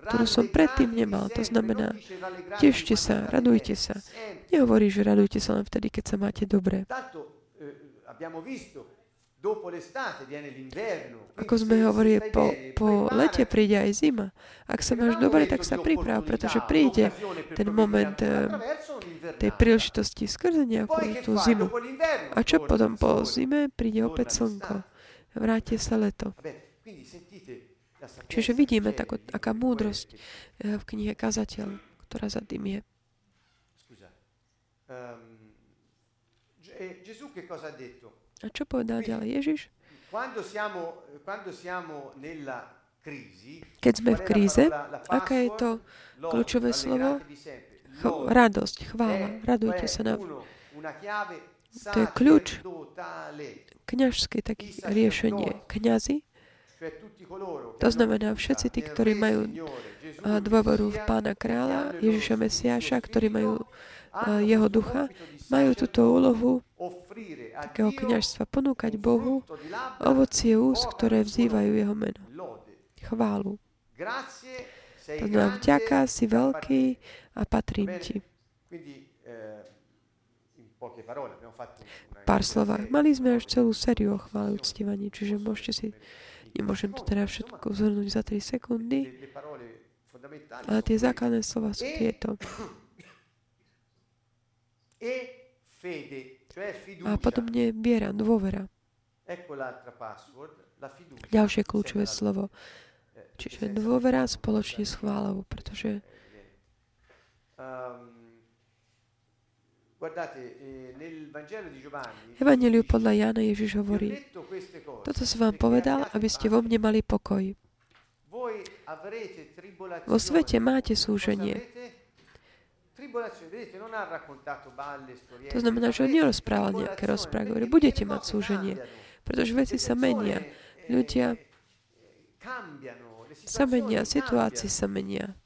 ktorú som predtým nemal. To znamená, tešte sa, radujte sa. Nehovorí, že radujte sa len vtedy, keď sa máte dobre. Ako sme hovorili, po, po lete príde aj zima. Ak sa máš dobre, tak sa priprav, pretože príde ten moment eh, tej príležitosti skrze nejakú tú zimu. A čo potom po zime? Príde opäť slnko. Vráti sa leto. Čiže vidíme takú, aká múdrosť eh, v knihe Kazateľ, ktorá za tým je. Ehm, eh, Gesù che cosa ha detto? A čo povedal ďalej? Ježiš? Keď sme v kríze, aká je to kľúčové slovo? Ch- radosť, chvála. Radujte sa na... To je kľúč. kňažské také riešenie. Kňazi, to znamená všetci tí, ktorí majú dôveru v Pána kráľa, Ježiša Mesiáša, ktorí majú jeho ducha, majú túto úlohu takého kniažstva ponúkať Bohu ovocie úst, ktoré vzývajú jeho meno. Chválu. To znamená, vďaka si veľký a patrím ti. Pár slovách. Mali sme až celú sériu o chvále uctívaní, čiže môžete si, nemôžem to teda všetko zhrnúť za 3 sekundy, ale tie základné slova sú tieto. A potom je viera, dôvera. Ďalšie kľúčové slovo. Čiže dôvera spoločne s chválou, pretože Ehm, eh, di Giovanni Evangeliu podľa Jána Ježiš hovorí, toto som vám povedal, aby ste vo mne mali pokoj. Vo svete máte súženie. To znamená, že on nerozprával nejaké rozprávy. Hovorí, budete mať súženie, pretože veci Le sa menia. eh, Ľudia eh, sa menia, situácie sa menia.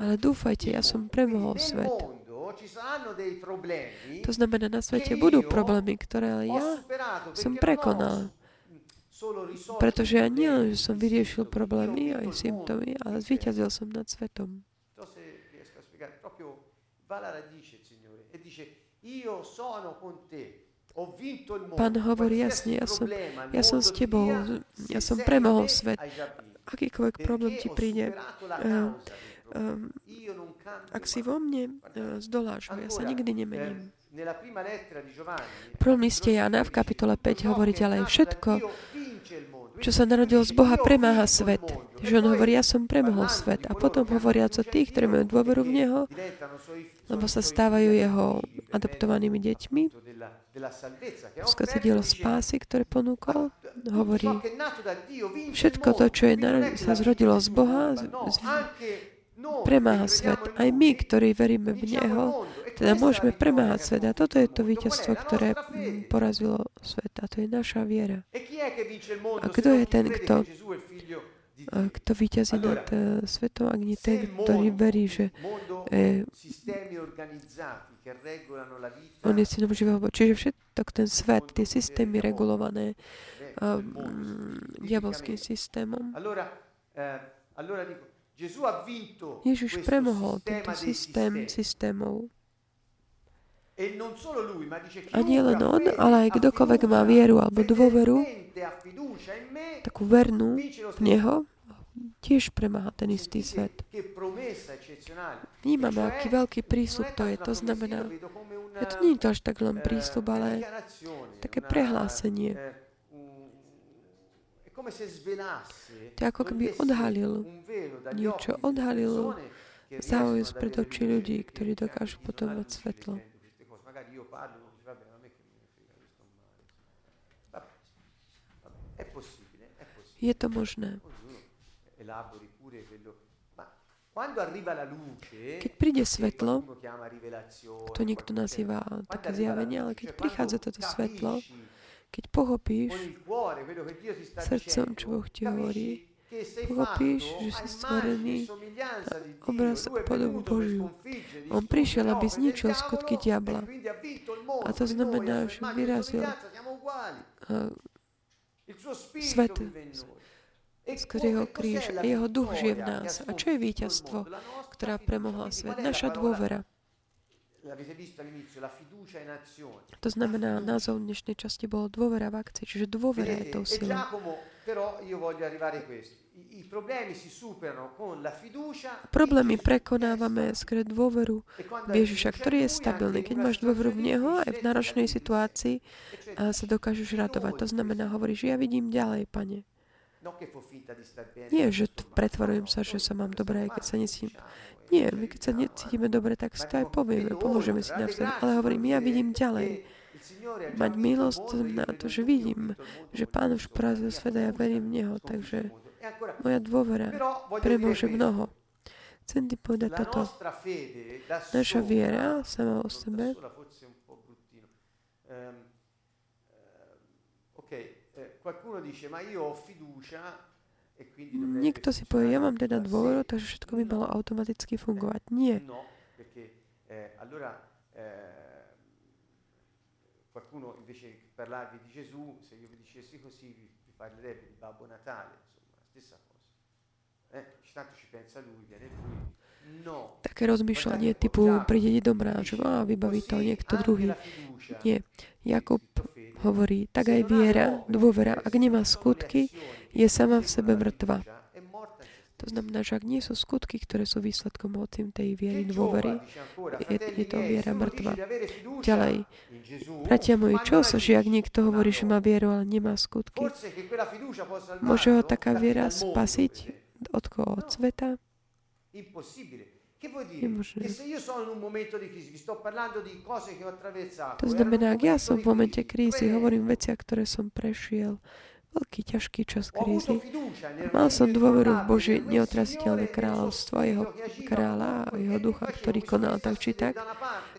Ale dúfajte, ja som premohol svet. To znamená, na svete budú problémy, ktoré ale ja som prekonal. non ho solo risolto Pretože ja i nie len, problemi, že som vyriešil problémy aj il symptómy, ale zvíťazil som nad svetom. A Signore e. Pán hovorí jasne, ja som, ja som s tebou, ja som premohol svet. Akýkoľvek problém ti príde, eh, problema. um, ak si vo mne, uh, zdoláš ho, ja sa nikdy eh, nemením. V prvom liste Jana v kapitole dice, 5 ciò hovorí ďalej, všetko, čo sa narodilo z Boha, premáha svet. Že on hovorí, ja som premohol svet. A potom hovoriac o tých, ktorí majú dôveru v Neho, lebo sa stávajú jeho adoptovanými deťmi, skrze dielo spásy, ktoré ponúkol, hovorí, všetko to, čo je narod- sa zrodilo z Boha, z- z- premáha svet. Aj my, ktorí veríme v Neho. E teda môžeme premáhať svet. A toto je to víťazstvo, ktoré porazilo svet. A to je naša viera. E A kto je ten, kto- kto víťazí nad eh, svetom, ak nie ten, ktorý verí, že eh, on je synom živého Boha. Čiže všetok ten svet, tie systémy regulované um, diabolským systémom, Allora, eh, allora dico, Ježiš premohol tento systém systémov. E A nie len on, ale aj kdokoľvek má vieru alebo dôveru, takú vernú v. Neho, tiež premáha ten istý svet. Vnímame, E aký veľký prísľub to je. To znamená, že to nie je to až tak len eh, prísľub, ale také prehlásenie. eh, un- è come se svelasse, To ako keby odhalil niečo, odhalil spred avere očí ľudí, ktorí dokážu potom mať svetlo. Je to možné. Keď príde svetlo, to niekto nazýva také zjavenie, ale keď prichádza toto svetlo, keď pochopíš srdcom, čo Boh ti hovorí, pochopíš, že si stvorený obraz a podobu Božiu. On prišiel, aby zničil skutky diabla. A to znamená, že vyrazil Svet. E come- jeho kríž a jeho duch žije v nás. A čo je víťazstvo, ktorá premohla svet? Naša dôvera. To znamená, názov dnešnej časti bolo dôvera v akcii, čiže dôvera je Vedete, tou e silou. Problémy prekonávame skrze dôveru e v Ježiša, ktorý je stabilný. Keď máš dôveru v Neho, aj v náročnej situácii, sa dokážeš radovať. To znamená, hovoríš, že ja vidím ďalej, pane. bene, Nie, že pretvarujem no, sa, že noi sa mám aj keď sa e Nie, my keď sa necítime dobre, tak si to aj povieme, pomôžeme si navzájom. Ale hovorím, ja vidím ďalej. Mať milosť, znamená to, že vidím, že Pán už porazil svet a ja verím v Neho, takže moja dôvera premôže mnoho. Chcem ti povedať toto. Naša viera sama o sebe eh, qualcuno dice ma io ho fiducia Niekto si povie, ja mám teda dôveru, takže všetko by malo automaticky fungovať. Nie. No, eh, eh, qualcuno invece che parlarvi di Gesù, se io vi dicessi così vi, vi parlerebbe di Babbo Natale, insomma, la stessa cosa. Eh, tanto ci pensa lui, viene lui. No. Také rozmýšľanie typu príde že á, vybaví to niekto druhý. Nie. Jakub hovorí, tak aj viera, dôvera, ak nemá skutky, je sama v sebe mŕtva. To znamená, že ak nie sú skutky, ktoré sú výsledkom mocím tej viery, dôvery, je, je to viera mŕtva. Ďalej, bratia moji, čo sa, že ak niekto hovorí, že má vieru, ale nemá skutky, môže ho taká viera spasiť od koho? Od sveta? To znamená, ak ja som v momente krízy, hovorím veciach, ktoré som prešiel, veľký, ťažký čas krízy, mal som dôveru v Božie Signore, kráľovstvo jeho kráľa a jeho ducha, ktorý konal tak či tak.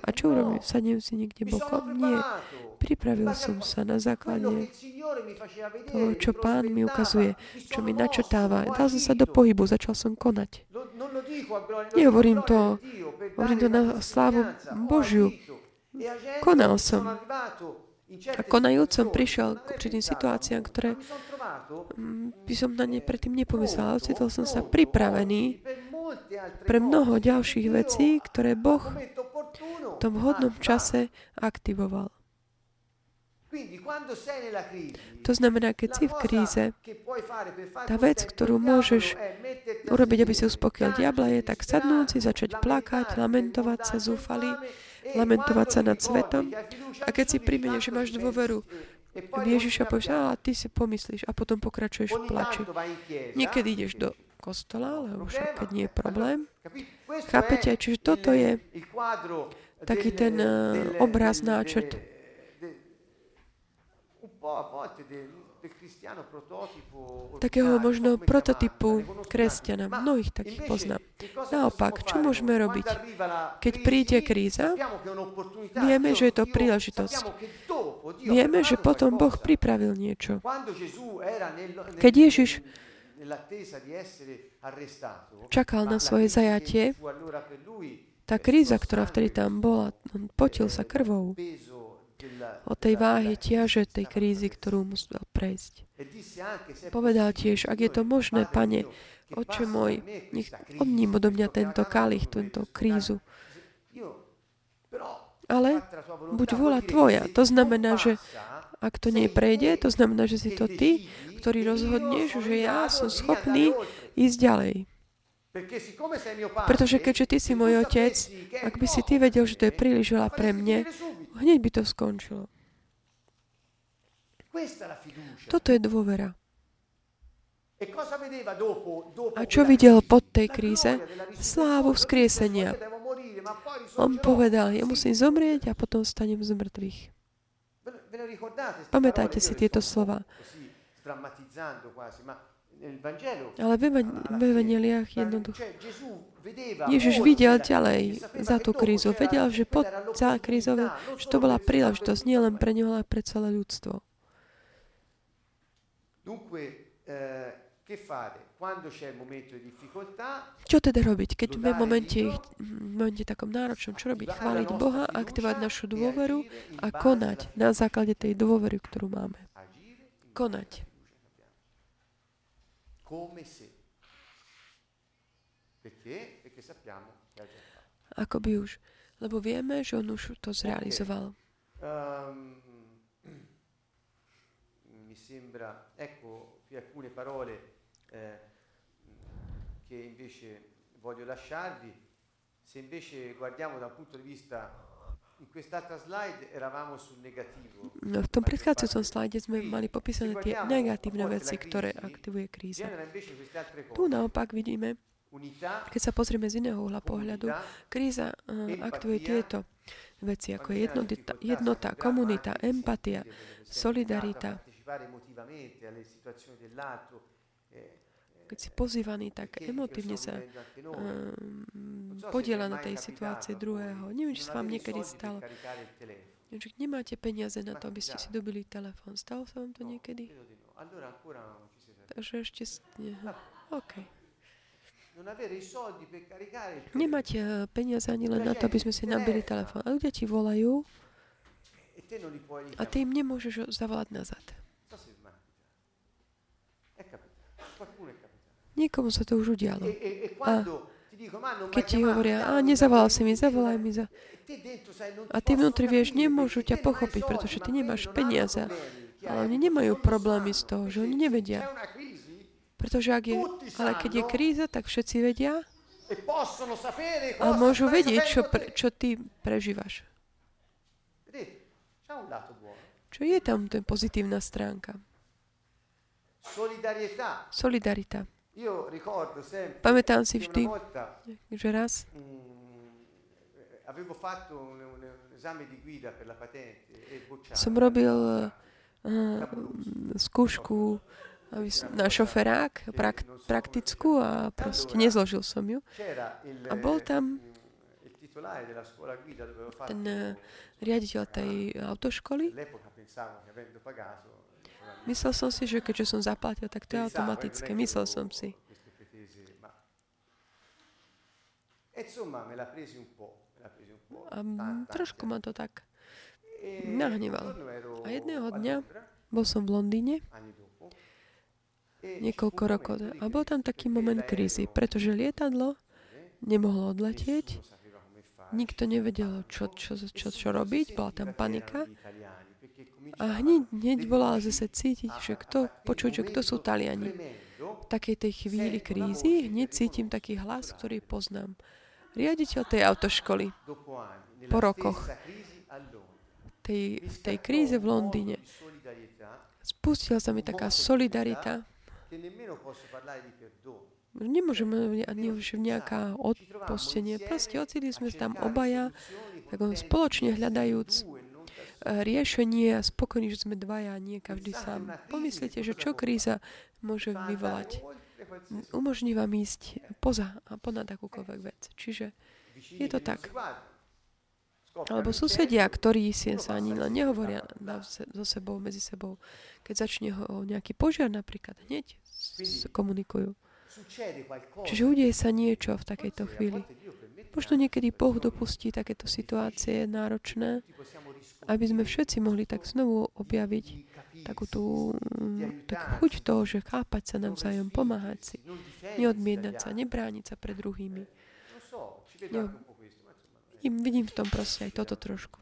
A čo urobím? Sadnem si niekde bokom? Nie. Pripravil som sa na základe toho, čo Pán mi ukazuje, čo mi ho Dal som sa do pohybu, začal som konať. Nehovorím to- hovorím to na slávu Božiu. E Konal som. A konajúc som prišiel k určitým situáciám, ktoré mm, by som na ne predtým nepomyslel. Ale pronto, ocitol som sa pripravený pre mnoho ďalších vecí, ktoré Boh v tom attiva. čase aktivoval. Quindi, quando sei nella crisi, To znamená, keď si v kríze, tá vec, ktorú môžeš urobiť, aby si uspokojil diabla, je tak sadnúť si, začať plakať, lamentovať sa, zúfali, lamentovať sa nad svetom. A keď si príjmene, že máš dôveru v Ježiša, povieš, a ty si pomyslíš a potom pokračuješ v plači. Niekedy ideš do kostola, lebo však keď nie je problém. Chápete? Čiže toto je taký ten eh, obraz, náčrt takého možno prototypu kresťana. Mnohých takých poznám. Naopak, čo môžeme robiť? Keď príde kríza, vieme, že je to príležitosť. Vieme, že potom Boh pripravil niečo. Keď Ježiš čakal na svoje zajatie, tá kríza, ktorá vtedy tam bola, on potil sa krvou o tej váhy ťaže tej krízy, ktorú musel prejsť. Povedal tiež, ak je to možné, pane, oče môj, nech odním odo mňa tento kalich, túto krízu. Ale buď vola tvoja. To znamená, že ak to neprejde, to znamená, že si to ty, ktorý rozhodneš, že ja som schopný ísť ďalej. Pretože keďže ty si môj otec, ak by si ty vedel, že to je príliš veľa pre mne, hneď by to skončilo. Toto je dôvera. A čo videl pod tej kríze? Slávu vzkriesenia. On povedal, ja musím zomrieť a potom stanem z mŕtvych. Pamätajte si tieto slova. Ale v evaneliách jednoducho. Ježiš videl ďalej za tú krízu. Vedel, že pod za krízou, že to bola príležitosť nielen pre neho, ale pre celé ľudstvo. Čo teda robiť, keď sme v momente, v momente takom náročnom? Čo robiť? Chváliť Boha, aktivovať našu dôveru a konať na základe tej dôvery, ktorú máme. Konať. Ako by už. Lebo vieme, že on už to zrealizoval. Um, mi sembra, ecco qui alcune parole eh, che invece voglio lasciarvi. Se invece guardiamo da un punto di vista, in quest'altra slide eravamo sul negativo. No, v tom predchádzajúcom slajde sme mali popísané tie negatívne veci, ktoré aktivuje kríza. Tu naopak vidíme, keď sa pozrieme z iného uhla pohľadu, kríza uh, aktivuje tieto veci, ako je jednota, jednota komunita, empatia, solidarita. Keď si pozývaný, tak emotívne sa um, podiela na tej situácii druhého. Neviem, či sa vám niekedy stalo. Že nemáte peniaze na to, aby ste si dobili telefón. Stalo sa vám to niekedy? Takže ešte... Nie. OK. Nemať peniaze ani len na to, aby sme si nabili telefón. A ľudia ti volajú a ty im nemôžeš zavolať nazad. Niekomu sa to už udialo. A keď ti hovoria, a nezavolal si mi, zavolaj mi za... A ty vnútri vieš, nemôžu ťa pochopiť, pretože ty nemáš peniaze. Ale oni nemajú problémy z toho, že oni nevedia. Pretože ak je, ale keď je kríza, tak všetci vedia e a môžu vedieť, čo, pre, čo ty prežívaš. Čo je tam ten pozitívna stránka? Solidarita. Pamätám si vždy, že raz mm, e som robil uh, skúšku na šoferák, prak, praktickú a proste nezložil som ju. A bol tam ten eh, riaditeľ tej autoškoly. Myslel som si, že keďže som zaplatil, tak to je automatické. Myslel som si. A trošku ma to tak. Ero A jedného dňa Bol som v Londýne niekoľko rokov a bol tam taký moment krízy, pretože lietadlo nemohlo odletieť, nikto nevedel, čo, čo, čo, čo, robiť, bola tam panika a hneď, hneď bola zase cítiť, že kto, počuť, že kto sú Taliani. V takej tej chvíli krízy hneď cítim taký hlas, ktorý poznám. Riaditeľ tej autoškoly po rokoch. tej, v tej kríze v Londýne spustila sa mi taká solidarita. Nemôžeme ani už nejaká odpostenie. Proste ocitli sme tam obaja, tak on spoločne hľadajúc eh, riešenie a spokojní, že sme dvaja, nie každý sám. Pomyslite, že čo kríza môže vyvolať. Umožní vám ísť poza a ponad akúkoľvek vec. Čiže je to tak. Alebo susedia, ktorí si sa ani len nehovoria na, so sebou, medzi sebou. Keď začne ho nejaký požiar napríklad, hneď komunikujú. Čiže udeje sa niečo v takejto chvíli. Možno niekedy Boh dopustí takéto situácie náročné, aby sme všetci mohli tak znovu objaviť takú tú mm, takú chuť toho, že chápať sa navzájom, pomáhať si, neodmietať sa, nebrániť sa pred druhými. Jo. Vidím, vidím v tom proste aj toto trošku.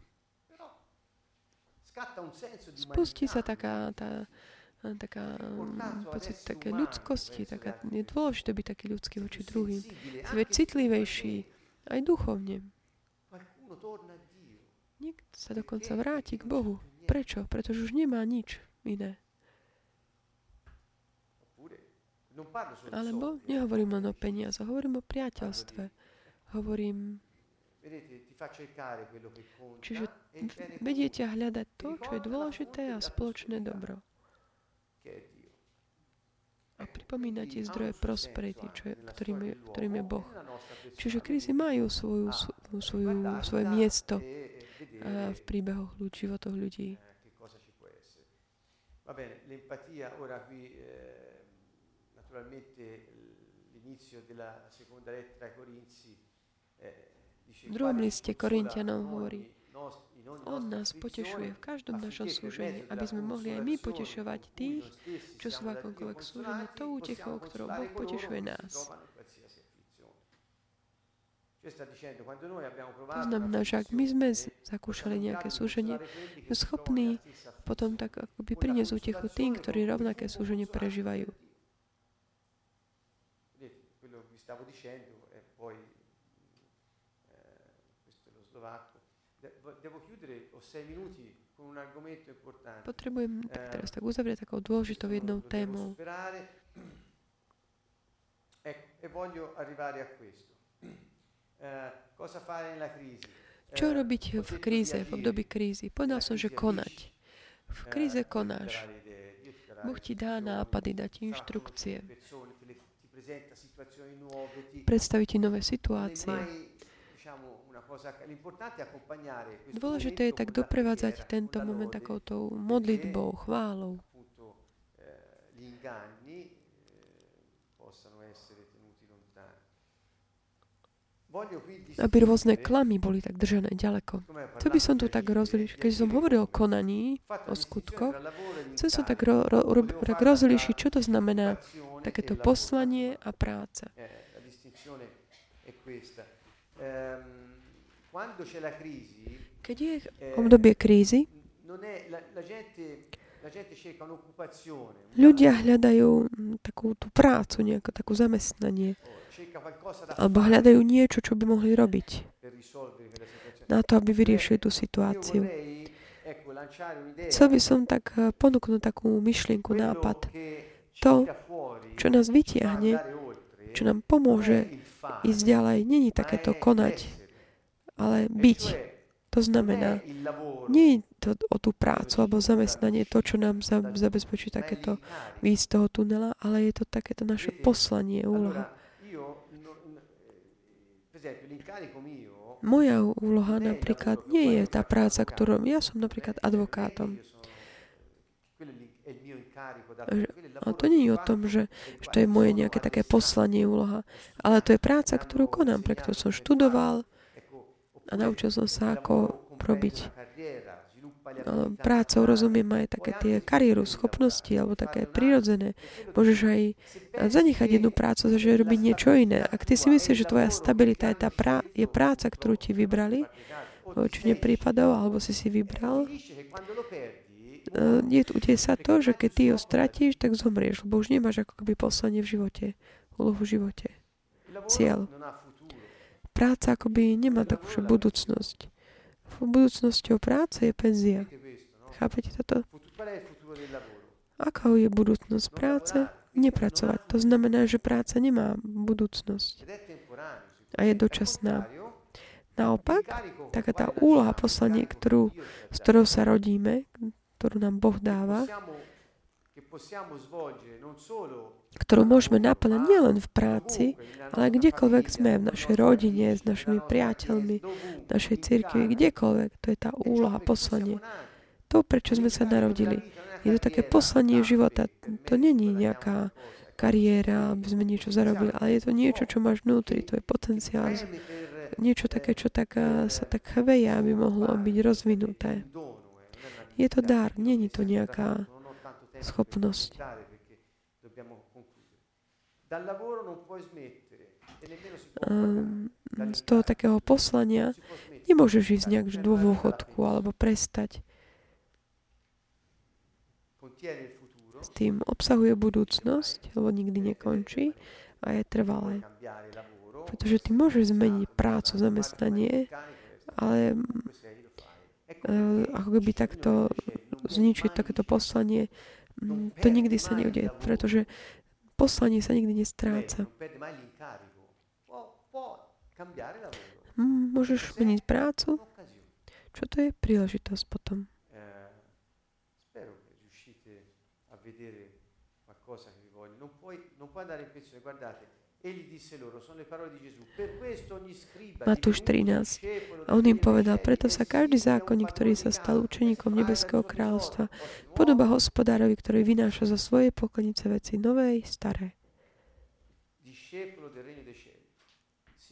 Spustí sa taká, tá, taká pocit také ľudskosti, taká, je dôležité byť taký ľudský voči druhým. Byť citlivejší, aj duchovne. Niekto sa dokonca vráti k Bohu. Prečo? Pretože už nemá nič iné. Alebo nehovorím len o peniazoch, hovorím o priateľstve. Hovorím, čiže vediete hľadať to, čo je dôležité a spoločné dobro. A pripomínať ti zdroje prosperity, čo je, ktorým, je, ktorým je Boh. Čiže krízy majú svoju, svoju, svoju, svoje miesto a v príbehoch ľudí, životoch ľudí. Va bene, l'empatia ora qui eh, naturalmente l'inizio della seconda lettera ai Corinzi eh, V druhom "Padre, liste noi hovorí, On nás potešuje v každom našom mezzo aby sme mohli aj my potešovať tých, čo sú v akomkoľvek consolati, tou possiamo ktorou Boh potešuje nás. To znamená, že ak my sme zakúšali nejaké súženie, sme schopní potom tak akoby priniesť útechu tým, ktorí rovnaké súženie prežívajú. Vedete, quello che vi stavo dicendo è poi, eh, questo è lo slovacco. De- vo- devo chiudere, ho sei minuti con un argomento importante. Potrebujem tak teraz tak uzavrieť takou dôležitou jednou témou. e voglio arrivare a questo. Eh, cosa fare nella crisi? Čo Eh, robiť v kríze, v období krízy? Povedal som, že konať. V Eh, kríze konáš. Boh ti dá nápady, dá ti inštrukcie, predstaví ti nové situácie. Dôležité je tak doprevádzať tento moment lode, takoutou modlitbou, chválou, eh, eh, aby rôzne klamy boli tak držané ďaleko. Chcel by som tu tak di keď som hovoril o konaní, o skutkoch, chcel som tak, ro, ro, ro, tak tra čo to znamená takéto e poslanie a práca. Keď je eh, obdobie krízy, Ľudia hľadajú mm, takú tú prácu, nejakú takú zamestnanie. Alebo hľadajú niečo, čo by mohli robiť. na to, aby vyriešili tú situáciu. Chcel by som tak eh, ponúknuť takú myšlienku, nápad. To, čo nás vytiahne, čo nám pomôže ísť ďalej, není takéto konať, ale byť. To znamená, nie je to o tú prácu alebo zamestnanie, to, čo nám zabezpečí takéto výjsť z toho tunela, ale je to takéto naše poslanie, úloha. Moja úloha napríklad nie je tá práca, ktorú... Ja som napríklad advokátom. A to nie je o tom, že, že to je moje nejaké také poslanie, úloha, ale to je práca, ktorú konám, pre ktorú som študoval, a naučil som sa, ako robiť prácou, rozumiem aj také tie kariéru, schopnosti, alebo také prirodzené. Môžeš aj zanechať jednu prácu, že robiť niečo iné. Ak ty si myslíš, že tvoja stabilita je, tá prá- je práca, ktorú ti vybrali, väčšine prípadov, alebo si si vybral, je, udeje sa to, že keď ty ho stratíš, tak zomrieš, lebo už nemáš ako keby poslanie v živote, úlohu v živote, cieľ práca akoby nemá takú budúcnosť. Budúcnosťou práce je penzia. Chápete toto? Aká je budúcnosť práce? Nepracovať. To znamená, že práca nemá budúcnosť a je dočasná. Naopak, taká tá úloha, poslanie, ktorú, s ktorou sa rodíme, ktorú nám Boh dáva, ktorú môžeme naplňať nielen v práci, ale kdekoľvek sme, v našej rodine, s našimi priateľmi, v našej cirkvi, kdekoľvek. To je tá úloha, poslanie. To, prečo sme sa narodili. Je to také poslanie života. To není nejaká kariéra, aby sme niečo zarobili, ale je to niečo, čo máš vnútri, to je potenciál. Niečo také, čo tak, eh, sa tak chveje, aby mohlo byť rozvinuté. Je to dar, není to nejaká schopnosť. Um, z toho takého poslania nemôžeš ísť nejak do dôchodku alebo prestať. S tým obsahuje budúcnosť, lebo nikdy nekončí a je trvalé. Pretože ty môžeš zmeniť prácu, zamestnanie, ale uh, ako keby takto zničiť takéto poslanie, to nikdy sa neudeje, pretože poslanie sa nikdy nestráca. Mm, môžeš meniť prácu? Čo to je príležitosť potom? Non puoi, non puoi andare in pensione, guardate, Matúš 13. A on im povedal, preto sa každý zákonník, ktorý sa stal učeníkom Nebeského kráľovstva, podoba hospodárovi, ktorý vynáša zo svojej poklonice veci nové i staré.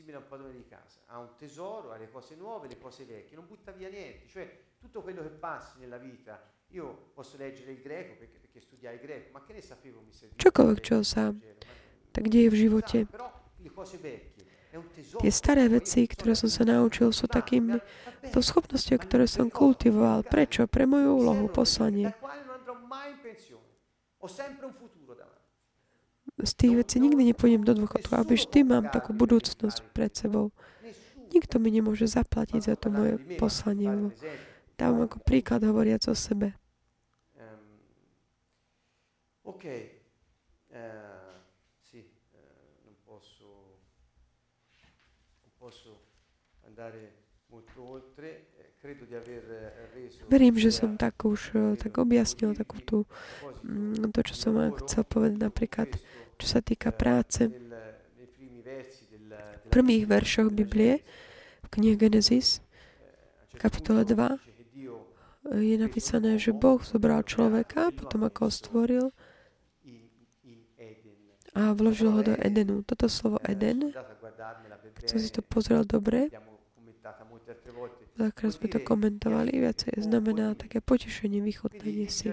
simile a un padrone di casa, ha un tesoro, ha le cose nuove, le cose vecchie, non butta via niente, cioè tutto quello che passi nella vita. Io posso leggere il greco perché, perché studiare il greco, ma che ne sapevo mi serviva? Čokoľvek, čo sa tak kde je v živote. Tie staré veci, ktoré som sa naučil, sú takým to schopnosťou, ktoré som kultivoval. Prečo? Pre moju úlohu, poslanie. Z tých vecí nikdy nepôjdem do dôchodku, aby vždy mám takú budúcnosť pred sebou. Nikto mi nemôže zaplatiť za to moje poslanie. Dávam ako príklad hovoriac o sebe. Okay. Eh, Verím, že som tak už eh, tak objasnil takú tú, mm, to, čo som chcel povedať napríklad, čo sa týka eh, práce. V prvých veršoch Biblie, v knihe Genesis, kapitole 2, je napísané, že Boh zobral človeka, potom ako ho stvoril a vložil ho do Edenu. Toto slovo Eden, som si to pozrel dobre, Veľakrát sme to komentovali, viacej znamená také potešenie, vychutnanie si.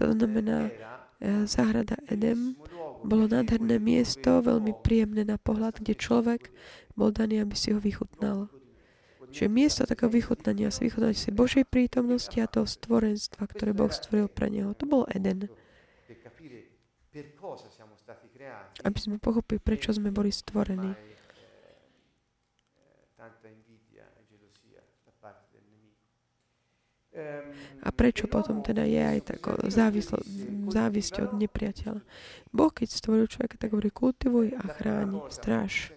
To znamená, záhrada Edem bolo nádherné miesto, veľmi príjemné na pohľad, kde človek bol daný, aby si ho vychutnal. Čiže miesto takého vychutnania si vychutnania si Božej prítomnosti a toho stvorenstva, ktoré Boh stvoril pre neho. To bol Eden. Aby sme pochopili, prečo sme boli stvorení. A prečo potom teda je aj tako závislo, závisť od nepriateľa. Boh, keď stvoril človeka, tak hovorí, kultivuj a chráni, stráž.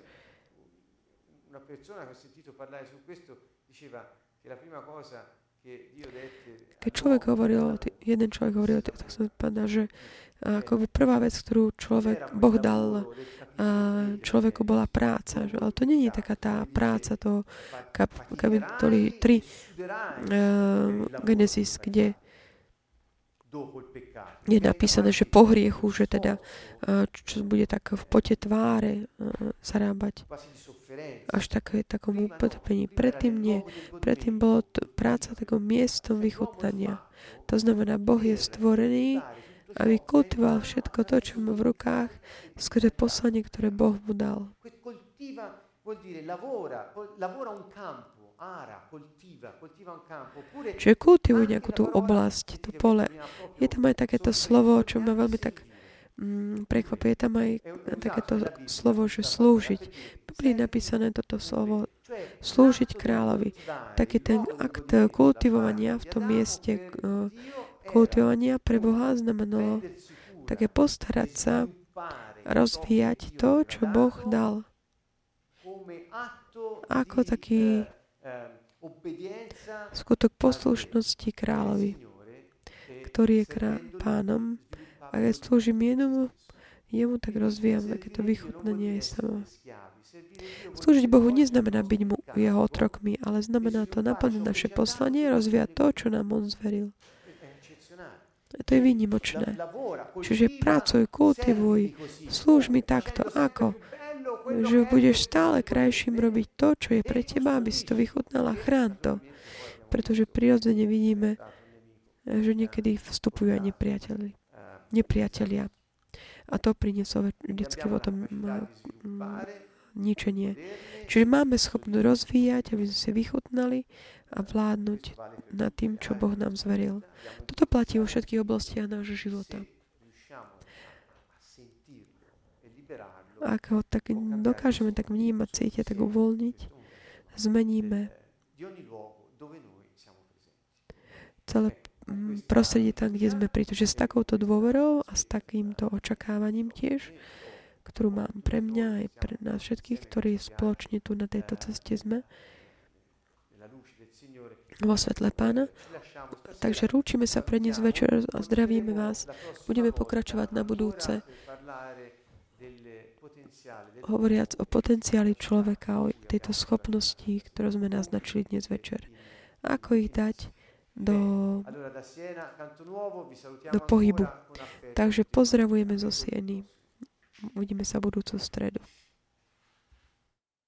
Keď človek hovoril, jeden človek hovoril, tak som povedal, že ako by prvá vec, ktorú človek, Boh dal človeku bola práca. Že? Ale to nie je taká tá práca toho kapitoly 3 uh, Genesis, kde je napísané, že po hriechu, že teda, čo bude tak v pote tváre zarábať až také, takom upotrpení. Predtým nie. Predtým bolo to práca takom miestom vychutnania. To znamená, Boh je stvorený, aby kultivoval všetko to, čo má v rukách, skrze poslanie, ktoré Boh mu dal. Čiže kultivuj nejakú tú oblasť, to pole. Je tam aj takéto slovo, čo ma veľmi tak mm, prekvapuje. Je tam aj takéto slovo, že slúžiť. Biblii je napísané toto slovo slúžiť kráľovi. Taký ten akt kultivovania v tom mieste uh, kultivovania pre Boha znamenalo také postarať sa rozvíjať to, čo Boh dal. Ako taký skutok poslušnosti kráľovi, ktorý je krá- pánom. A keď slúžim jednomu, jemu tak rozvíjam takéto vychutnanie aj sama. Slúžiť Bohu neznamená byť mu jeho otrokmi, ale znamená to naplniť naše poslanie, rozvíjať to, čo nám On zveril. To je výnimočné. Čiže pracuj, kultivuj, slúž mi takto. Ako? že budeš stále krajším robiť to, čo je pre teba, aby si to vychutnala. Chrán to. Pretože prirodzene vidíme, že niekedy vstupujú aj nepriateľi. nepriatelia. A to prinieslo vždycky potom ničenie. Čiže máme schopnosť rozvíjať, aby sme si vychutnali a vládnuť nad tým, čo Boh nám zveril. Toto platí vo všetkých oblastiach nášho života. Ak ho tak dokážeme tak vnímať, cítiť, tak uvoľniť, zmeníme celé prostredie tam, kde sme, pretože s takouto dôverou a s takýmto očakávaním tiež, ktorú mám pre mňa aj pre nás všetkých, ktorí spoločne tu na tejto ceste sme, vo svetle pána. Takže rúčime sa pre dnes večer a zdravíme vás. Budeme pokračovať na budúce hovoriac o potenciáli človeka, o tejto schopnosti, ktorú sme naznačili dnes večer. Ako ich dať do, do pohybu. Takže pozdravujeme zo Sieny. Uvidíme sa budúcu stredu.